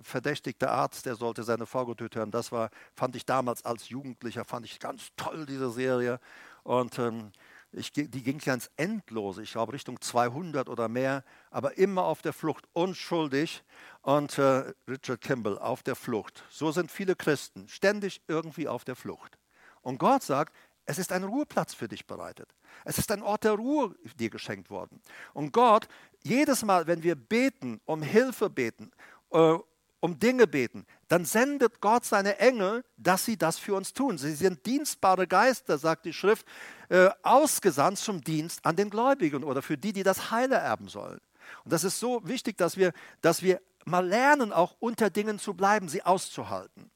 verdächtigter Arzt, der sollte seine Frau getötet haben. Das war, fand ich damals als Jugendlicher, fand ich ganz toll, diese Serie. Und ähm, ich, die ging ganz endlos, ich glaube Richtung 200 oder mehr, aber immer auf der Flucht, unschuldig. Und äh, Richard Kimball auf der Flucht. So sind viele Christen, ständig irgendwie auf der Flucht. Und Gott sagt, es ist ein Ruheplatz für dich bereitet. Es ist ein Ort der Ruhe dir geschenkt worden. Und Gott, jedes Mal, wenn wir beten, um Hilfe beten, äh, um Dinge beten, dann sendet Gott seine Engel, dass sie das für uns tun. Sie sind dienstbare Geister, sagt die Schrift, äh, ausgesandt zum Dienst an den Gläubigen oder für die, die das Heile erben sollen. Und das ist so wichtig, dass wir, dass wir mal lernen, auch unter Dingen zu bleiben, sie auszuhalten.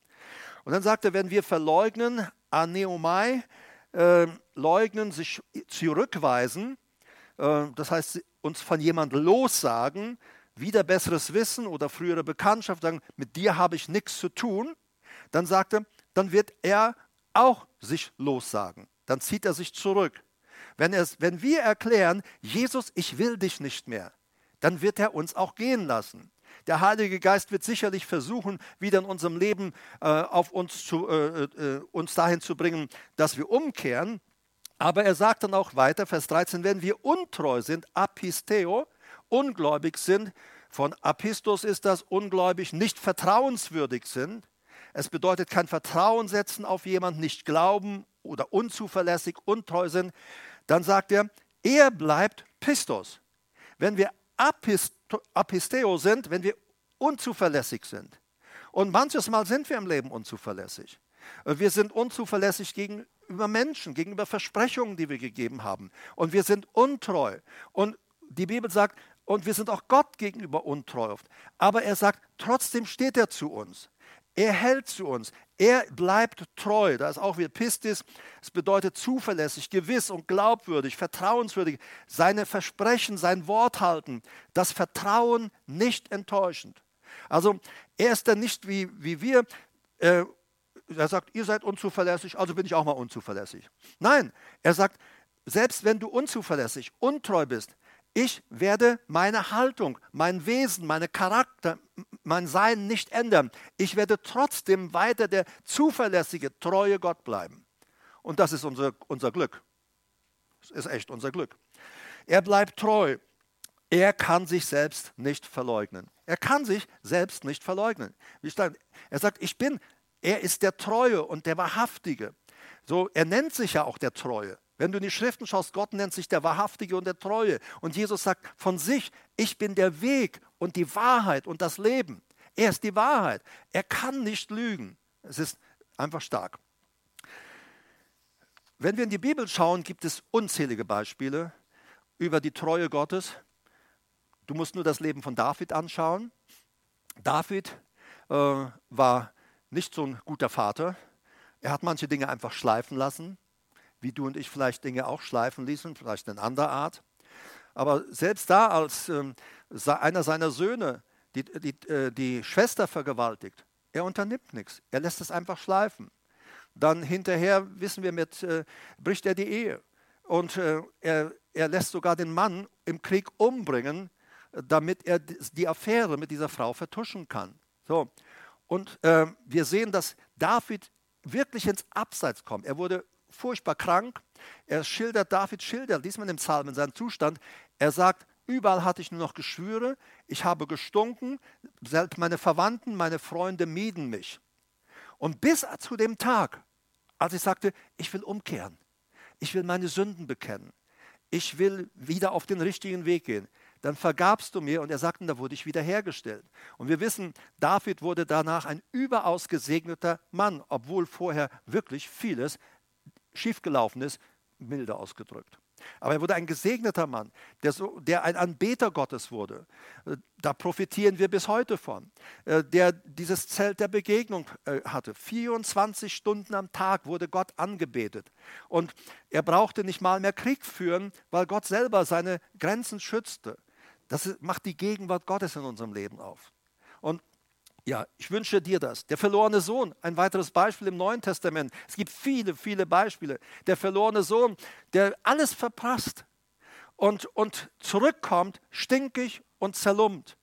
Und dann sagt er, wenn wir verleugnen, aneomai, äh, leugnen, sich zurückweisen, äh, das heißt uns von jemandem lossagen, wieder besseres Wissen oder frühere Bekanntschaft sagen, mit dir habe ich nichts zu tun, dann sagt er, dann wird er auch sich lossagen. Dann zieht er sich zurück. Wenn, er, wenn wir erklären, Jesus, ich will dich nicht mehr, dann wird er uns auch gehen lassen. Der Heilige Geist wird sicherlich versuchen, wieder in unserem Leben äh, auf uns, zu, äh, äh, uns dahin zu bringen, dass wir umkehren. Aber er sagt dann auch weiter, Vers 13, wenn wir untreu sind, apisteo, ungläubig sind, von apistos ist das ungläubig, nicht vertrauenswürdig sind. Es bedeutet kein Vertrauen setzen auf jemanden, nicht glauben oder unzuverlässig, untreu sind. Dann sagt er, er bleibt Pistos. Wenn wir Apisteo sind, wenn wir unzuverlässig sind. Und manches Mal sind wir im Leben unzuverlässig. Wir sind unzuverlässig gegenüber Menschen, gegenüber Versprechungen, die wir gegeben haben. Und wir sind untreu. Und die Bibel sagt, und wir sind auch Gott gegenüber untreu. Aber er sagt, trotzdem steht er zu uns. Er hält zu uns. Er bleibt treu. Da ist auch wieder Pistis. Es bedeutet zuverlässig, gewiss und glaubwürdig, vertrauenswürdig. Seine Versprechen, sein Wort halten. Das Vertrauen nicht enttäuschend. Also er ist dann nicht wie, wie wir. Äh, er sagt, ihr seid unzuverlässig, also bin ich auch mal unzuverlässig. Nein, er sagt, selbst wenn du unzuverlässig, untreu bist, ich werde meine Haltung, mein Wesen, meine Charakter, mein Sein nicht ändern. Ich werde trotzdem weiter der zuverlässige, treue Gott bleiben. Und das ist unser, unser Glück. Das ist echt unser Glück. Er bleibt treu. Er kann sich selbst nicht verleugnen. Er kann sich selbst nicht verleugnen. Er sagt, ich bin, er ist der Treue und der Wahrhaftige. So, er nennt sich ja auch der Treue. Wenn du in die Schriften schaust, Gott nennt sich der Wahrhaftige und der Treue. Und Jesus sagt von sich, ich bin der Weg und die Wahrheit und das Leben. Er ist die Wahrheit. Er kann nicht lügen. Es ist einfach stark. Wenn wir in die Bibel schauen, gibt es unzählige Beispiele über die Treue Gottes. Du musst nur das Leben von David anschauen. David äh, war nicht so ein guter Vater. Er hat manche Dinge einfach schleifen lassen wie du und ich vielleicht Dinge auch schleifen ließen, vielleicht in anderer Art. Aber selbst da, als ähm, einer seiner Söhne die, die, äh, die Schwester vergewaltigt, er unternimmt nichts. Er lässt es einfach schleifen. Dann hinterher, wissen wir, mit, äh, bricht er die Ehe. Und äh, er er lässt sogar den Mann im Krieg umbringen, damit er die Affäre mit dieser Frau vertuschen kann. So. Und äh, wir sehen, dass David wirklich ins Abseits kommt. Er wurde furchtbar krank. Er schildert, David schildert, diesmal im Psalm, in seinem Zustand. Er sagt, überall hatte ich nur noch Geschwüre, ich habe gestunken, selbst meine Verwandten, meine Freunde mieden mich. Und bis zu dem Tag, als ich sagte, ich will umkehren, ich will meine Sünden bekennen, ich will wieder auf den richtigen Weg gehen, dann vergabst du mir. Und er sagte, da wurde ich wiederhergestellt. Und wir wissen, David wurde danach ein überaus gesegneter Mann, obwohl vorher wirklich vieles schiefgelaufen ist, milde ausgedrückt. Aber er wurde ein gesegneter Mann, der, so, der ein Anbeter Gottes wurde. Äh, da profitieren wir bis heute von. Äh, der dieses Zelt der Begegnung äh, hatte. 24 Stunden am Tag wurde Gott angebetet. Und er brauchte nicht mal mehr Krieg führen, weil Gott selber seine Grenzen schützte. Das macht die Gegenwart Gottes in unserem Leben auf. Und ja, ich wünsche dir das. Der verlorene Sohn, ein weiteres Beispiel im Neuen Testament. Es gibt viele, viele Beispiele. Der verlorene Sohn, der alles verpasst und, und zurückkommt, stinkig und zerlumpt.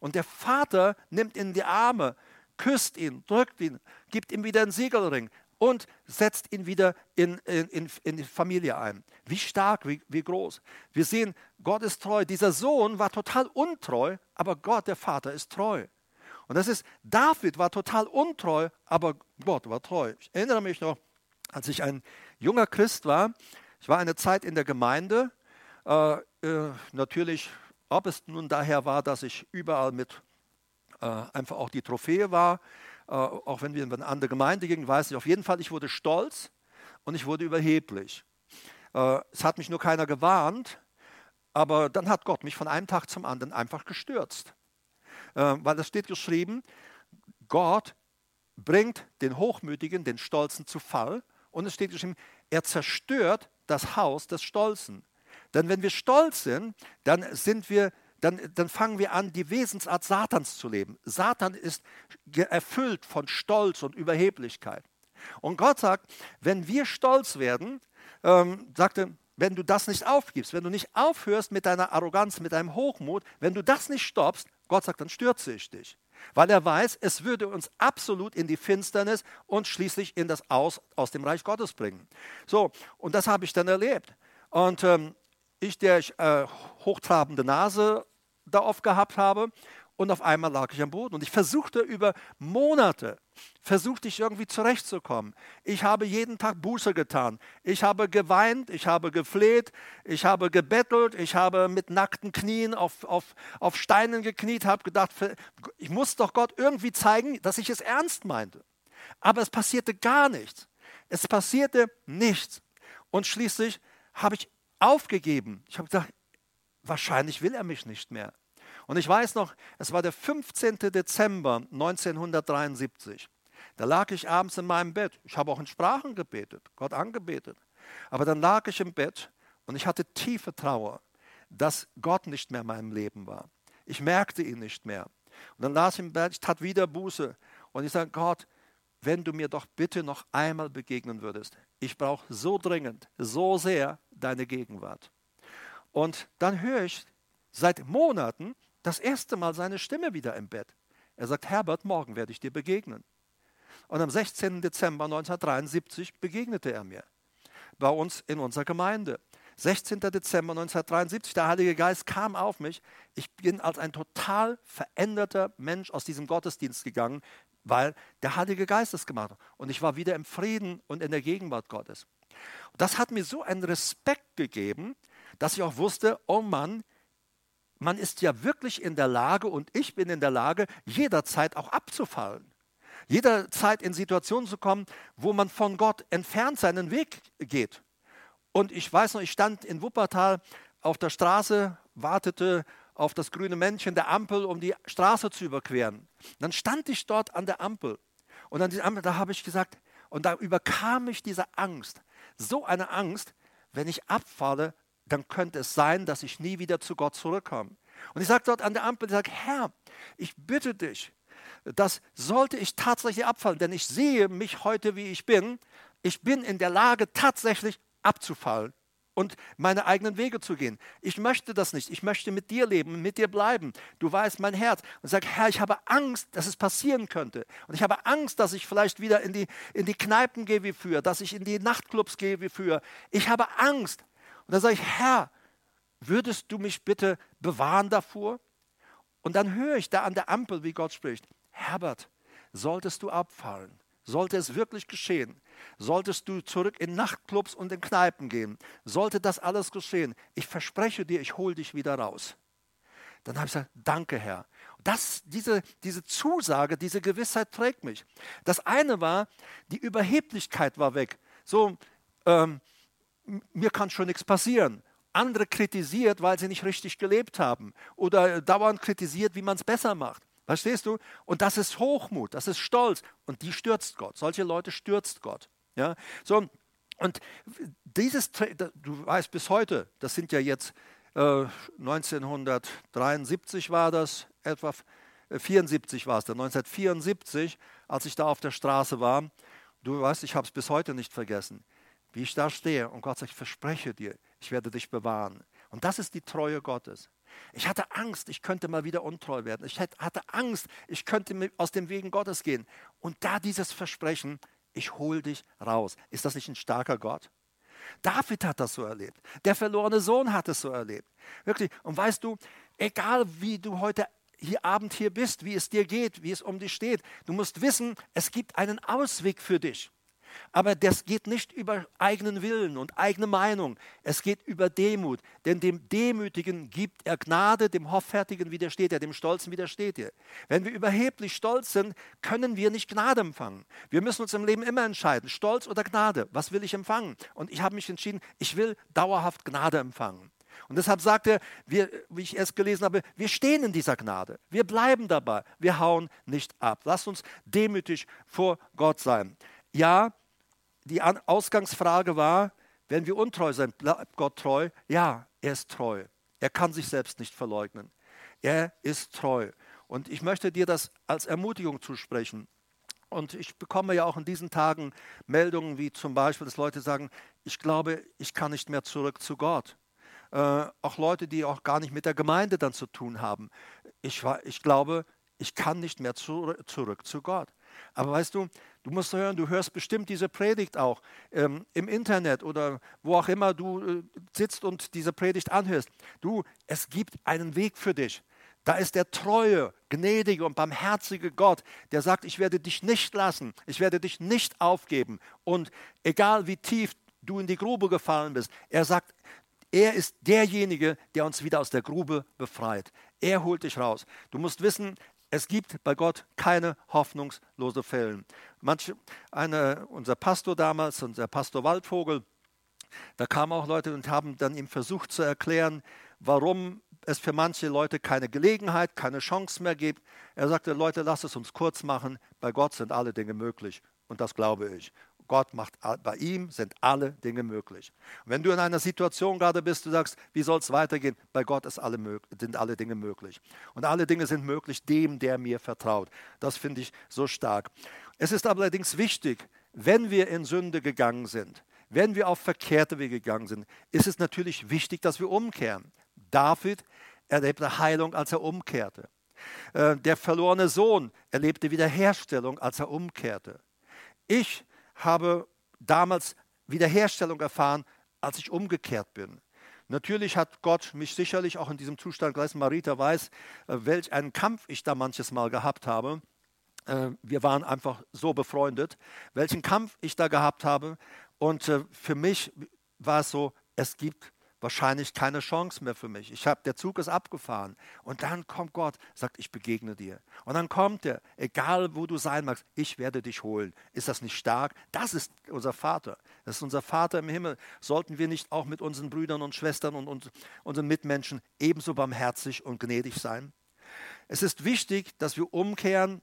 Und der Vater nimmt ihn in die Arme, küsst ihn, drückt ihn, gibt ihm wieder einen Siegelring und setzt ihn wieder in, in, in die Familie ein. Wie stark, wie, wie groß. Wir sehen, Gott ist treu. Dieser Sohn war total untreu, aber Gott, der Vater, ist treu. Und das ist, David war total untreu, aber Gott war treu. Ich erinnere mich noch, als ich ein junger Christ war, ich war eine Zeit in der Gemeinde, äh, äh, natürlich, ob es nun daher war, dass ich überall mit äh, einfach auch die Trophäe war, äh, auch wenn wir in eine andere Gemeinde gingen, weiß ich auf jeden Fall, ich wurde stolz und ich wurde überheblich. Äh, es hat mich nur keiner gewarnt, aber dann hat Gott mich von einem Tag zum anderen einfach gestürzt. Äh, weil es steht geschrieben, Gott bringt den Hochmütigen, den Stolzen zu Fall. Und es steht geschrieben, er zerstört das Haus des Stolzen. Denn wenn wir stolz sind, dann sind wir dann, dann fangen wir an, die Wesensart Satans zu leben. Satan ist erfüllt von Stolz und Überheblichkeit. Und Gott sagt, wenn wir stolz werden, ähm, sagte, wenn du das nicht aufgibst, wenn du nicht aufhörst mit deiner Arroganz, mit deinem Hochmut, wenn du das nicht stoppst, Gott sagt, dann stürze ich dich. Weil er weiß, es würde uns absolut in die Finsternis und schließlich in das Aus aus dem Reich Gottes bringen. So, und das habe ich dann erlebt. Und ähm, ich, der ich, äh, hochtrabende Nase da oft gehabt habe. Und auf einmal lag ich am Boden. Und ich versuchte über Monate, versuchte ich irgendwie zurechtzukommen. Ich habe jeden Tag Buße getan. Ich habe geweint, ich habe gefleht, ich habe gebettelt, ich habe mit nackten Knien auf, auf, auf Steinen gekniet, habe gedacht, ich muss doch Gott irgendwie zeigen, dass ich es ernst meinte. Aber es passierte gar nichts. Es passierte nichts. Und schließlich habe ich aufgegeben. Ich habe gesagt, wahrscheinlich will er mich nicht mehr. Und ich weiß noch, es war der 15. Dezember 1973. Da lag ich abends in meinem Bett. Ich habe auch in Sprachen gebetet, Gott angebetet. Aber dann lag ich im Bett und ich hatte tiefe Trauer, dass Gott nicht mehr in meinem Leben war. Ich merkte ihn nicht mehr. Und dann las ich im Bett, ich tat wieder Buße. Und ich sagte, Gott, wenn du mir doch bitte noch einmal begegnen würdest. Ich brauche so dringend, so sehr deine Gegenwart. Und dann höre ich seit Monaten das erste Mal seine Stimme wieder im Bett. Er sagt, Herbert, morgen werde ich dir begegnen. Und am 16. Dezember 1973 begegnete er mir bei uns in unserer Gemeinde. 16. Dezember 1973, der Heilige Geist kam auf mich. Ich bin als ein total veränderter Mensch aus diesem Gottesdienst gegangen, weil der Heilige Geist es gemacht hat. Und ich war wieder im Frieden und in der Gegenwart Gottes. Und das hat mir so einen Respekt gegeben, dass ich auch wusste, oh Mann, man ist ja wirklich in der Lage und ich bin in der Lage, jederzeit auch abzufallen. Jederzeit in Situationen zu kommen, wo man von Gott entfernt seinen Weg geht. Und ich weiß noch, ich stand in Wuppertal auf der Straße, wartete auf das grüne Männchen der Ampel, um die Straße zu überqueren. Dann stand ich dort an der Ampel. Und an dieser Ampel, da habe ich gesagt, und da überkam mich diese Angst. So eine Angst, wenn ich abfalle, dann könnte es sein, dass ich nie wieder zu Gott zurückkomme. Und ich sage dort an der Ampel, ich sage, Herr, ich bitte dich, dass sollte ich tatsächlich abfallen, denn ich sehe mich heute, wie ich bin, ich bin in der Lage, tatsächlich abzufallen. und meine eigenen Wege zu gehen. Ich möchte das nicht. Ich möchte mit dir leben, mit dir bleiben. Du weißt mein Herz. Und sag, Herr, ich habe Angst, dass es passieren könnte. Und ich habe Angst, dass ich vielleicht wieder in die, in die Kneipen gehe wie früher, dass ich in die Nachtclubs gehe wie früher. Ich habe Angst. Und dann sage ich, Herr, würdest du mich bitte bewahren davor? Und dann höre ich da an der Ampel, wie Gott spricht, Herbert, solltest du abfallen, sollte es wirklich geschehen, solltest du zurück in Nachtclubs und in Kneipen gehen, sollte das alles geschehen, ich verspreche dir, ich hole dich wieder raus. Dann habe ich gesagt, danke Herr. Das, diese, diese Zusage, diese Gewissheit trägt mich. Das eine war, die Überheblichkeit war weg. So, ähm, mir kann schon nichts passieren. Andere kritisiert, weil sie nicht richtig gelebt haben. Oder dauernd kritisiert, wie man es besser macht. Verstehst du? Und das ist Hochmut, das ist Stolz. Und die stürzt Gott. Solche Leute stürzt Gott. Ja? So, und dieses, du weißt bis heute, das sind ja jetzt äh, 1973 war das, etwa 74 war es dann, 1974, als ich da auf der Straße war. Du weißt, ich habe es bis heute nicht vergessen, wie ich da stehe und Gott sagt, ich verspreche dir, ich werde dich bewahren. Und das ist die Treue Gottes. Ich hatte Angst, ich könnte mal wieder untreu werden. Ich hatte Angst, ich könnte aus dem Wegen Gottes gehen. Und da dieses Versprechen, ich hole dich raus. Ist das nicht ein starker Gott? David hat das so erlebt. Der verlorene Sohn hat es so erlebt. Wirklich. Und weißt du, egal wie du heute hier Abend hier bist, wie es dir geht, wie es um dich steht, du musst wissen, es gibt einen Ausweg für dich. Aber das geht nicht über eigenen Willen und eigene Meinung. Es geht über Demut. Denn dem Demütigen gibt er Gnade, dem Hoffärtigen widersteht er, dem Stolzen widersteht er. Wenn wir überheblich stolz sind, können wir nicht Gnade empfangen. Wir müssen uns im Leben immer entscheiden, Stolz oder Gnade. Was will ich empfangen? Und ich habe mich entschieden, ich will dauerhaft Gnade empfangen. Und deshalb sagt er, wir, wie ich erst gelesen habe, wir stehen in dieser Gnade. Wir bleiben dabei. Wir hauen nicht ab. Lasst uns demütig vor Gott sein. Ja, die Ausgangsfrage war, wenn wir untreu sind, bleibt Gott treu? Ja, er ist treu. Er kann sich selbst nicht verleugnen. Er ist treu. Und ich möchte dir das als Ermutigung zusprechen. Und ich bekomme ja auch in diesen Tagen Meldungen wie zum Beispiel, dass Leute sagen, ich glaube, ich kann nicht mehr zurück zu Gott. Äh, auch Leute, die auch gar nicht mit der Gemeinde dann zu tun haben. Ich, ich glaube, ich kann nicht mehr zu, zurück zu Gott. Aber weißt du, du musst hören, du hörst bestimmt diese Predigt auch ähm, im Internet oder wo auch immer du äh, sitzt und diese Predigt anhörst. Du, es gibt einen Weg für dich. Da ist der treue, gnädige und barmherzige Gott, der sagt, ich werde dich nicht lassen, ich werde dich nicht aufgeben. Und egal wie tief du in die Grube gefallen bist, er sagt, er ist derjenige, der uns wieder aus der Grube befreit. Er holt dich raus. Du musst wissen, es gibt bei Gott keine hoffnungslose Fälle. Manche, eine, unser Pastor damals, unser Pastor Waldvogel, da kamen auch Leute und haben dann ihm versucht zu erklären, warum es für manche Leute keine Gelegenheit, keine Chance mehr gibt. Er sagte, Leute, lasst es uns kurz machen, bei Gott sind alle Dinge möglich. Und das glaube ich. Gott macht, bei ihm sind alle Dinge möglich. Wenn du in einer Situation gerade bist, du sagst, wie soll es weitergehen? Bei Gott alle, sind alle Dinge möglich. Und alle Dinge sind möglich dem, der mir vertraut. Das finde ich so stark. Es ist allerdings wichtig, wenn wir in Sünde gegangen sind, wenn wir auf verkehrte Wege gegangen sind, ist es natürlich wichtig, dass wir umkehren. David erlebte Heilung, als er umkehrte. Äh, der verlorene Sohn erlebte Wiederherstellung, als er umkehrte. Ich habe damals Wiederherstellung erfahren, als ich umgekehrt bin. Natürlich hat Gott mich sicherlich auch in diesem Zustand gelassen. Marita weiß, äh, welch einen Kampf ich da manches Mal gehabt habe. Äh, wir waren einfach so befreundet, welchen Kampf ich da gehabt habe. Und äh, für mich war es so, es gibt wahrscheinlich keine Chance mehr für mich. Ich habe, der Zug ist abgefahren. Und dann kommt Gott, sagt, ich begegne dir. Und dann kommt er, egal wo du sein magst, ich werde dich holen. Ist das nicht stark? Das ist unser Vater. Das ist unser Vater im Himmel. Sollten wir nicht auch mit unseren Brüdern und Schwestern und, und unseren Mitmenschen ebenso barmherzig und gnädig sein? Es ist wichtig, dass wir umkehren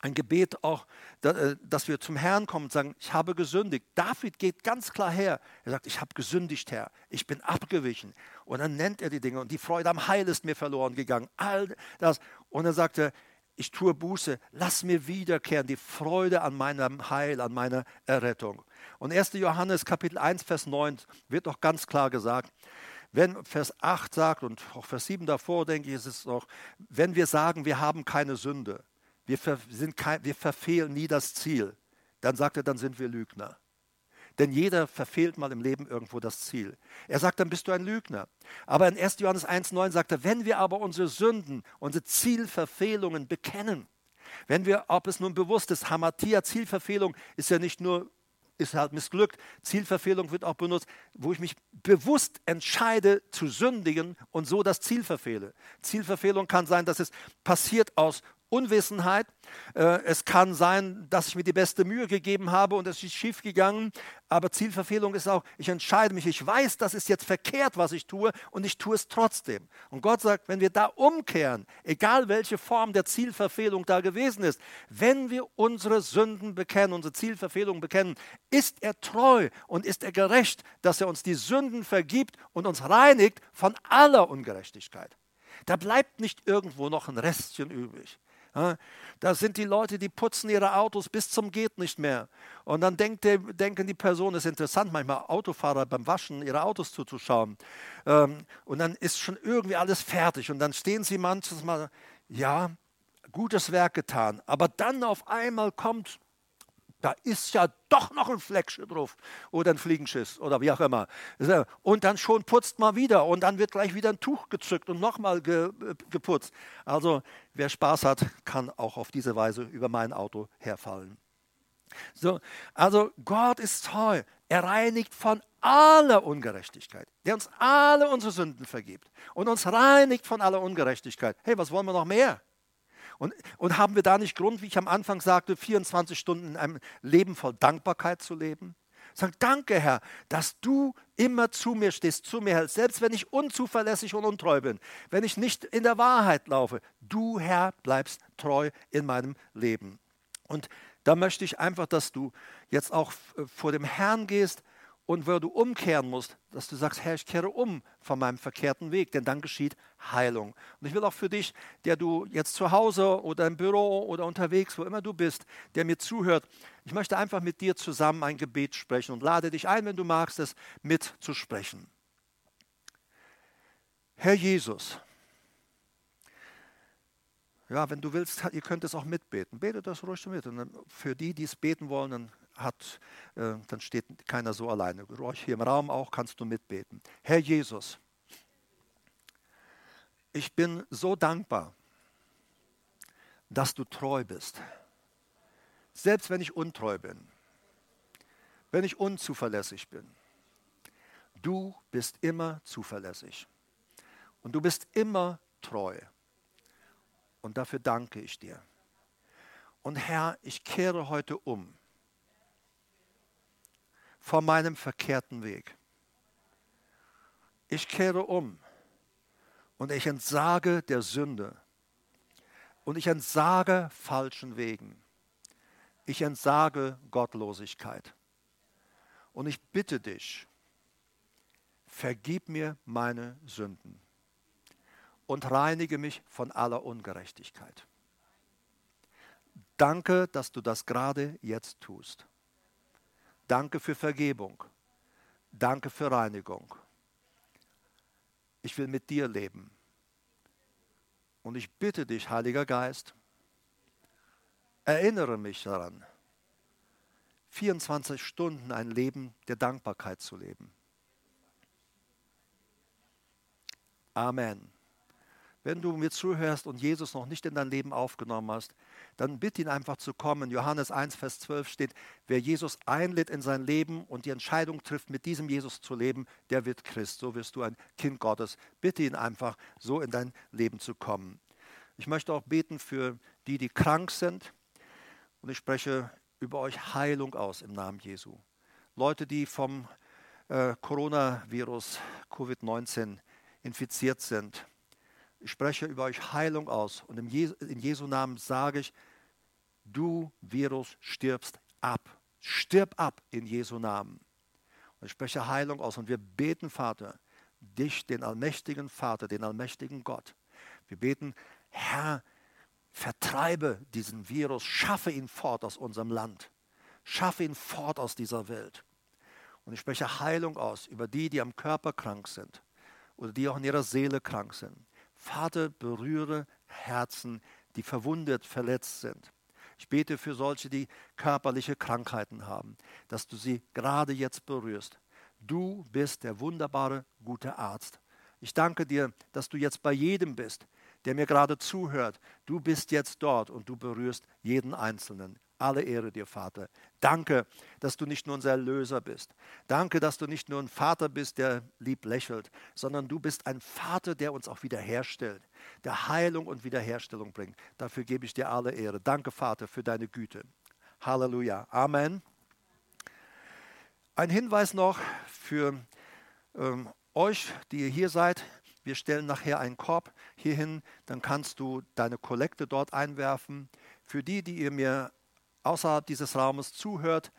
ein Gebet auch, äh, dass wir zum Herrn kommen und sagen, ich habe gesündigt. David geht ganz klar her. Er sagt, ich habe gesündigt, Herr. Ich bin abgewichen. Und dann nennt er die Dinge und die Freude am Heil ist mir verloren gegangen. All das. Und er sagte, ich tue Buße, lass mir wiederkehren die Freude an meinem Heil, an meiner Errettung. Und 1. Johannes Kapitel 1, Vers 9 wird doch ganz klar gesagt, wenn Vers 8 sagt und auch Vers 7 davor, denke ich, ist es noch, wenn wir sagen, wir haben keine Sünde, wir, sind kein, wir verfehlen nie das Ziel, dann sagt er, dann sind wir Lügner. Denn jeder verfehlt mal im Leben irgendwo das Ziel. Er sagt, dann bist du ein Lügner. Aber in 1. Johannes 1,9 sagt er, wenn wir aber unsere Sünden, unsere Zielverfehlungen bekennen, wenn wir, ob es nun bewusst ist, Hamatia, Zielverfehlung ist ja nicht nur, ist halt missglückt, Zielverfehlung wird auch benutzt, wo ich mich bewusst entscheide zu sündigen und so das Ziel verfehle. Zielverfehlung kann sein, dass es passiert aus Unwissenheit. Äh, es kann sein, dass ich mir die beste Mühe gegeben habe und es ist schief gegangen. Aber Zielverfehlung ist auch, ich entscheide mich, ich weiß, das ist jetzt verkehrt, was ich tue und ich tue es trotzdem. Und Gott sagt, wenn wir da umkehren, egal welche Form der Zielverfehlung da gewesen ist, wenn wir unsere Sünden bekennen, unsere Zielverfehlung bekennen, ist er treu und ist er gerecht, dass er uns die Sünden vergibt und uns reinigt von aller Ungerechtigkeit. Da bleibt nicht irgendwo noch ein Restchen übrig. Da sind die Leute, die putzen ihre Autos bis zum geht nicht mehr. Und dann denkt der, denken die Personen, es ist interessant, manchmal Autofahrer beim Waschen ihre Autos zuzuschauen. Ähm, und dann ist schon irgendwie alles fertig. Und dann stehen sie manches Mal, ja, gutes Werk getan. Aber dann auf einmal kommt da ist ja doch noch ein Fleckchen drauf oder ein Fliegenschiss oder wie auch immer. Und dann schon putzt man wieder und dann wird gleich wieder ein Tuch gezückt und nochmal ge, äh, geputzt. Also wer Spaß hat, kann auch auf diese Weise über mein Auto herfallen. So, also Gott ist treu. Er reinigt von aller Ungerechtigkeit, der uns alle unsere Sünden vergibt und uns reinigt von aller Ungerechtigkeit. Hey, was wollen wir noch mehr? Und, und haben wir da nicht Grund, wie ich am Anfang sagte, 24 Stunden in einem Leben voll Dankbarkeit zu leben? Sag, danke Herr, dass du immer zu mir stehst, zu mir hältst, selbst wenn ich unzuverlässig und untreu bin, wenn ich nicht in der Wahrheit laufe. Du Herr bleibst treu in meinem Leben. Und da möchte ich einfach, dass du jetzt auch vor dem Herrn gehst und wo du umkehren musst, dass du sagst, Herr, ich kehre um von meinem verkehrten Weg, denn dann geschieht Heilung. Und ich will auch für dich, der du jetzt zu Hause oder im Büro oder unterwegs, wo immer du bist, der mir zuhört, ich möchte einfach mit dir zusammen ein Gebet sprechen und lade dich ein, wenn du magst, es mitzusprechen. Herr Jesus, ja, wenn du willst, ihr könnt es auch mitbeten. Betet das ruhig mit. Und für die, die es beten wollen, dann hat, äh, dann steht keiner so alleine. Euch hier im Raum auch kannst du mitbeten. Herr Jesus, ich bin so dankbar, dass du treu bist. Selbst wenn ich untreu bin, wenn ich unzuverlässig bin. Du bist immer zuverlässig. Und du bist immer treu. Und dafür danke ich dir. Und Herr, ich kehre heute um von meinem verkehrten Weg. Ich kehre um und ich entsage der Sünde und ich entsage falschen Wegen. Ich entsage Gottlosigkeit. Und ich bitte dich, vergib mir meine Sünden und reinige mich von aller Ungerechtigkeit. Danke, dass du das gerade jetzt tust. Danke für Vergebung. Danke für Reinigung. Ich will mit dir leben. Und ich bitte dich, Heiliger Geist, erinnere mich daran, 24 Stunden ein Leben der Dankbarkeit zu leben. Amen. Wenn du mir zuhörst und Jesus noch nicht in dein Leben aufgenommen hast, dann bitte ihn einfach zu kommen. Johannes 1, Vers 12 steht, wer Jesus einlädt in sein Leben und die Entscheidung trifft, mit diesem Jesus zu leben, der wird Christ. So wirst du ein Kind Gottes. Bitte ihn einfach, so in dein Leben zu kommen. Ich möchte auch beten für die, die krank sind. Und ich spreche über euch Heilung aus im Namen Jesu. Leute, die vom äh, Coronavirus Covid-19 infiziert sind ich spreche über euch Heilung aus und in Jesu, in Jesu Namen sage ich, du Virus stirbst ab. Stirb ab in Jesu Namen. Und ich spreche Heilung aus und wir beten, Vater, dich, den allmächtigen Vater, den allmächtigen Gott. Wir beten, Herr, vertreibe diesen Virus, schaffe ihn fort aus unserem Land, schaffe ihn fort aus dieser Welt. Und ich spreche Heilung aus über die, die am Körper krank sind oder die auch in ihrer Seele krank sind. Vater, berühre Herzen, die verwundet, verletzt sind. Ich bete für solche, die körperliche Krankheiten haben, dass du sie gerade jetzt berührst. Du bist der wunderbare, gute Arzt. Ich danke dir, dass du jetzt bei jedem bist, der mir gerade zuhört. Du bist jetzt dort und du berührst jeden Einzelnen. Alle Ehre dir, Vater. Danke, dass du nicht nur unser Erlöser bist. Danke, dass du nicht nur ein Vater bist, der lieb lächelt, sondern du bist ein Vater, der uns auch wiederherstellt, der Heilung und Wiederherstellung bringt. Dafür gebe ich dir alle Ehre. Danke, Vater, für deine Güte. Halleluja. Amen. Ein Hinweis noch für ähm, euch, die ihr hier seid. Wir stellen nachher einen Korb hierhin, dann kannst du deine Kollekte dort einwerfen. Für die, die ihr mir außerhalb dieses Raumes zuhört,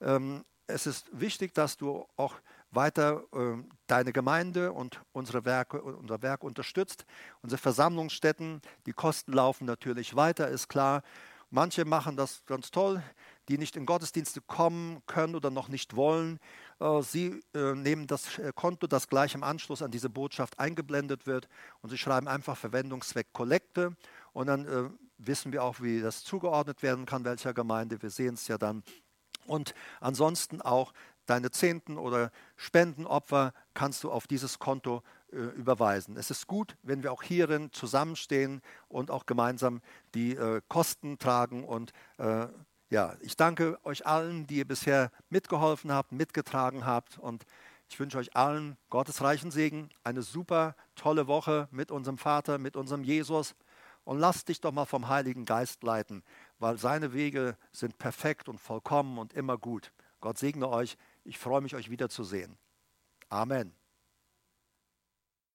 ähm, es ist wichtig, dass du auch weiter äh, deine Gemeinde und unsere Werke, unser Werk unterstützt. Unsere Versammlungsstätten, die Kosten laufen natürlich weiter, ist klar. Manche machen das ganz toll, die nicht in Gottesdienste kommen können oder noch nicht wollen. Äh, sie äh, nehmen das äh, Konto, das gleich im Anschluss an diese Botschaft eingeblendet wird und sie schreiben einfach Verwendungszweck Kollekte und dann wissen wir auch, wie das zugeordnet werden kann, welcher Gemeinde. Wir sehen es ja dann. Und ansonsten auch deine Zehnten oder Spendenopfer kannst du auf dieses Konto äh, überweisen. Es ist gut, wenn wir auch hierin zusammenstehen und auch gemeinsam die äh, Kosten tragen und äh, ja, ich danke euch allen, die ihr bisher mitgeholfen habt, mitgetragen habt und ich wünsche euch allen Gottes reichen Segen, eine super tolle Woche mit unserem Vater, mit unserem Jesus und lass dich doch mal vom Heiligen Geist leiten, weil seine Wege sind perfekt und vollkommen und immer gut. Gott segne euch. Ich freue mich, euch wiederzusehen. Amen.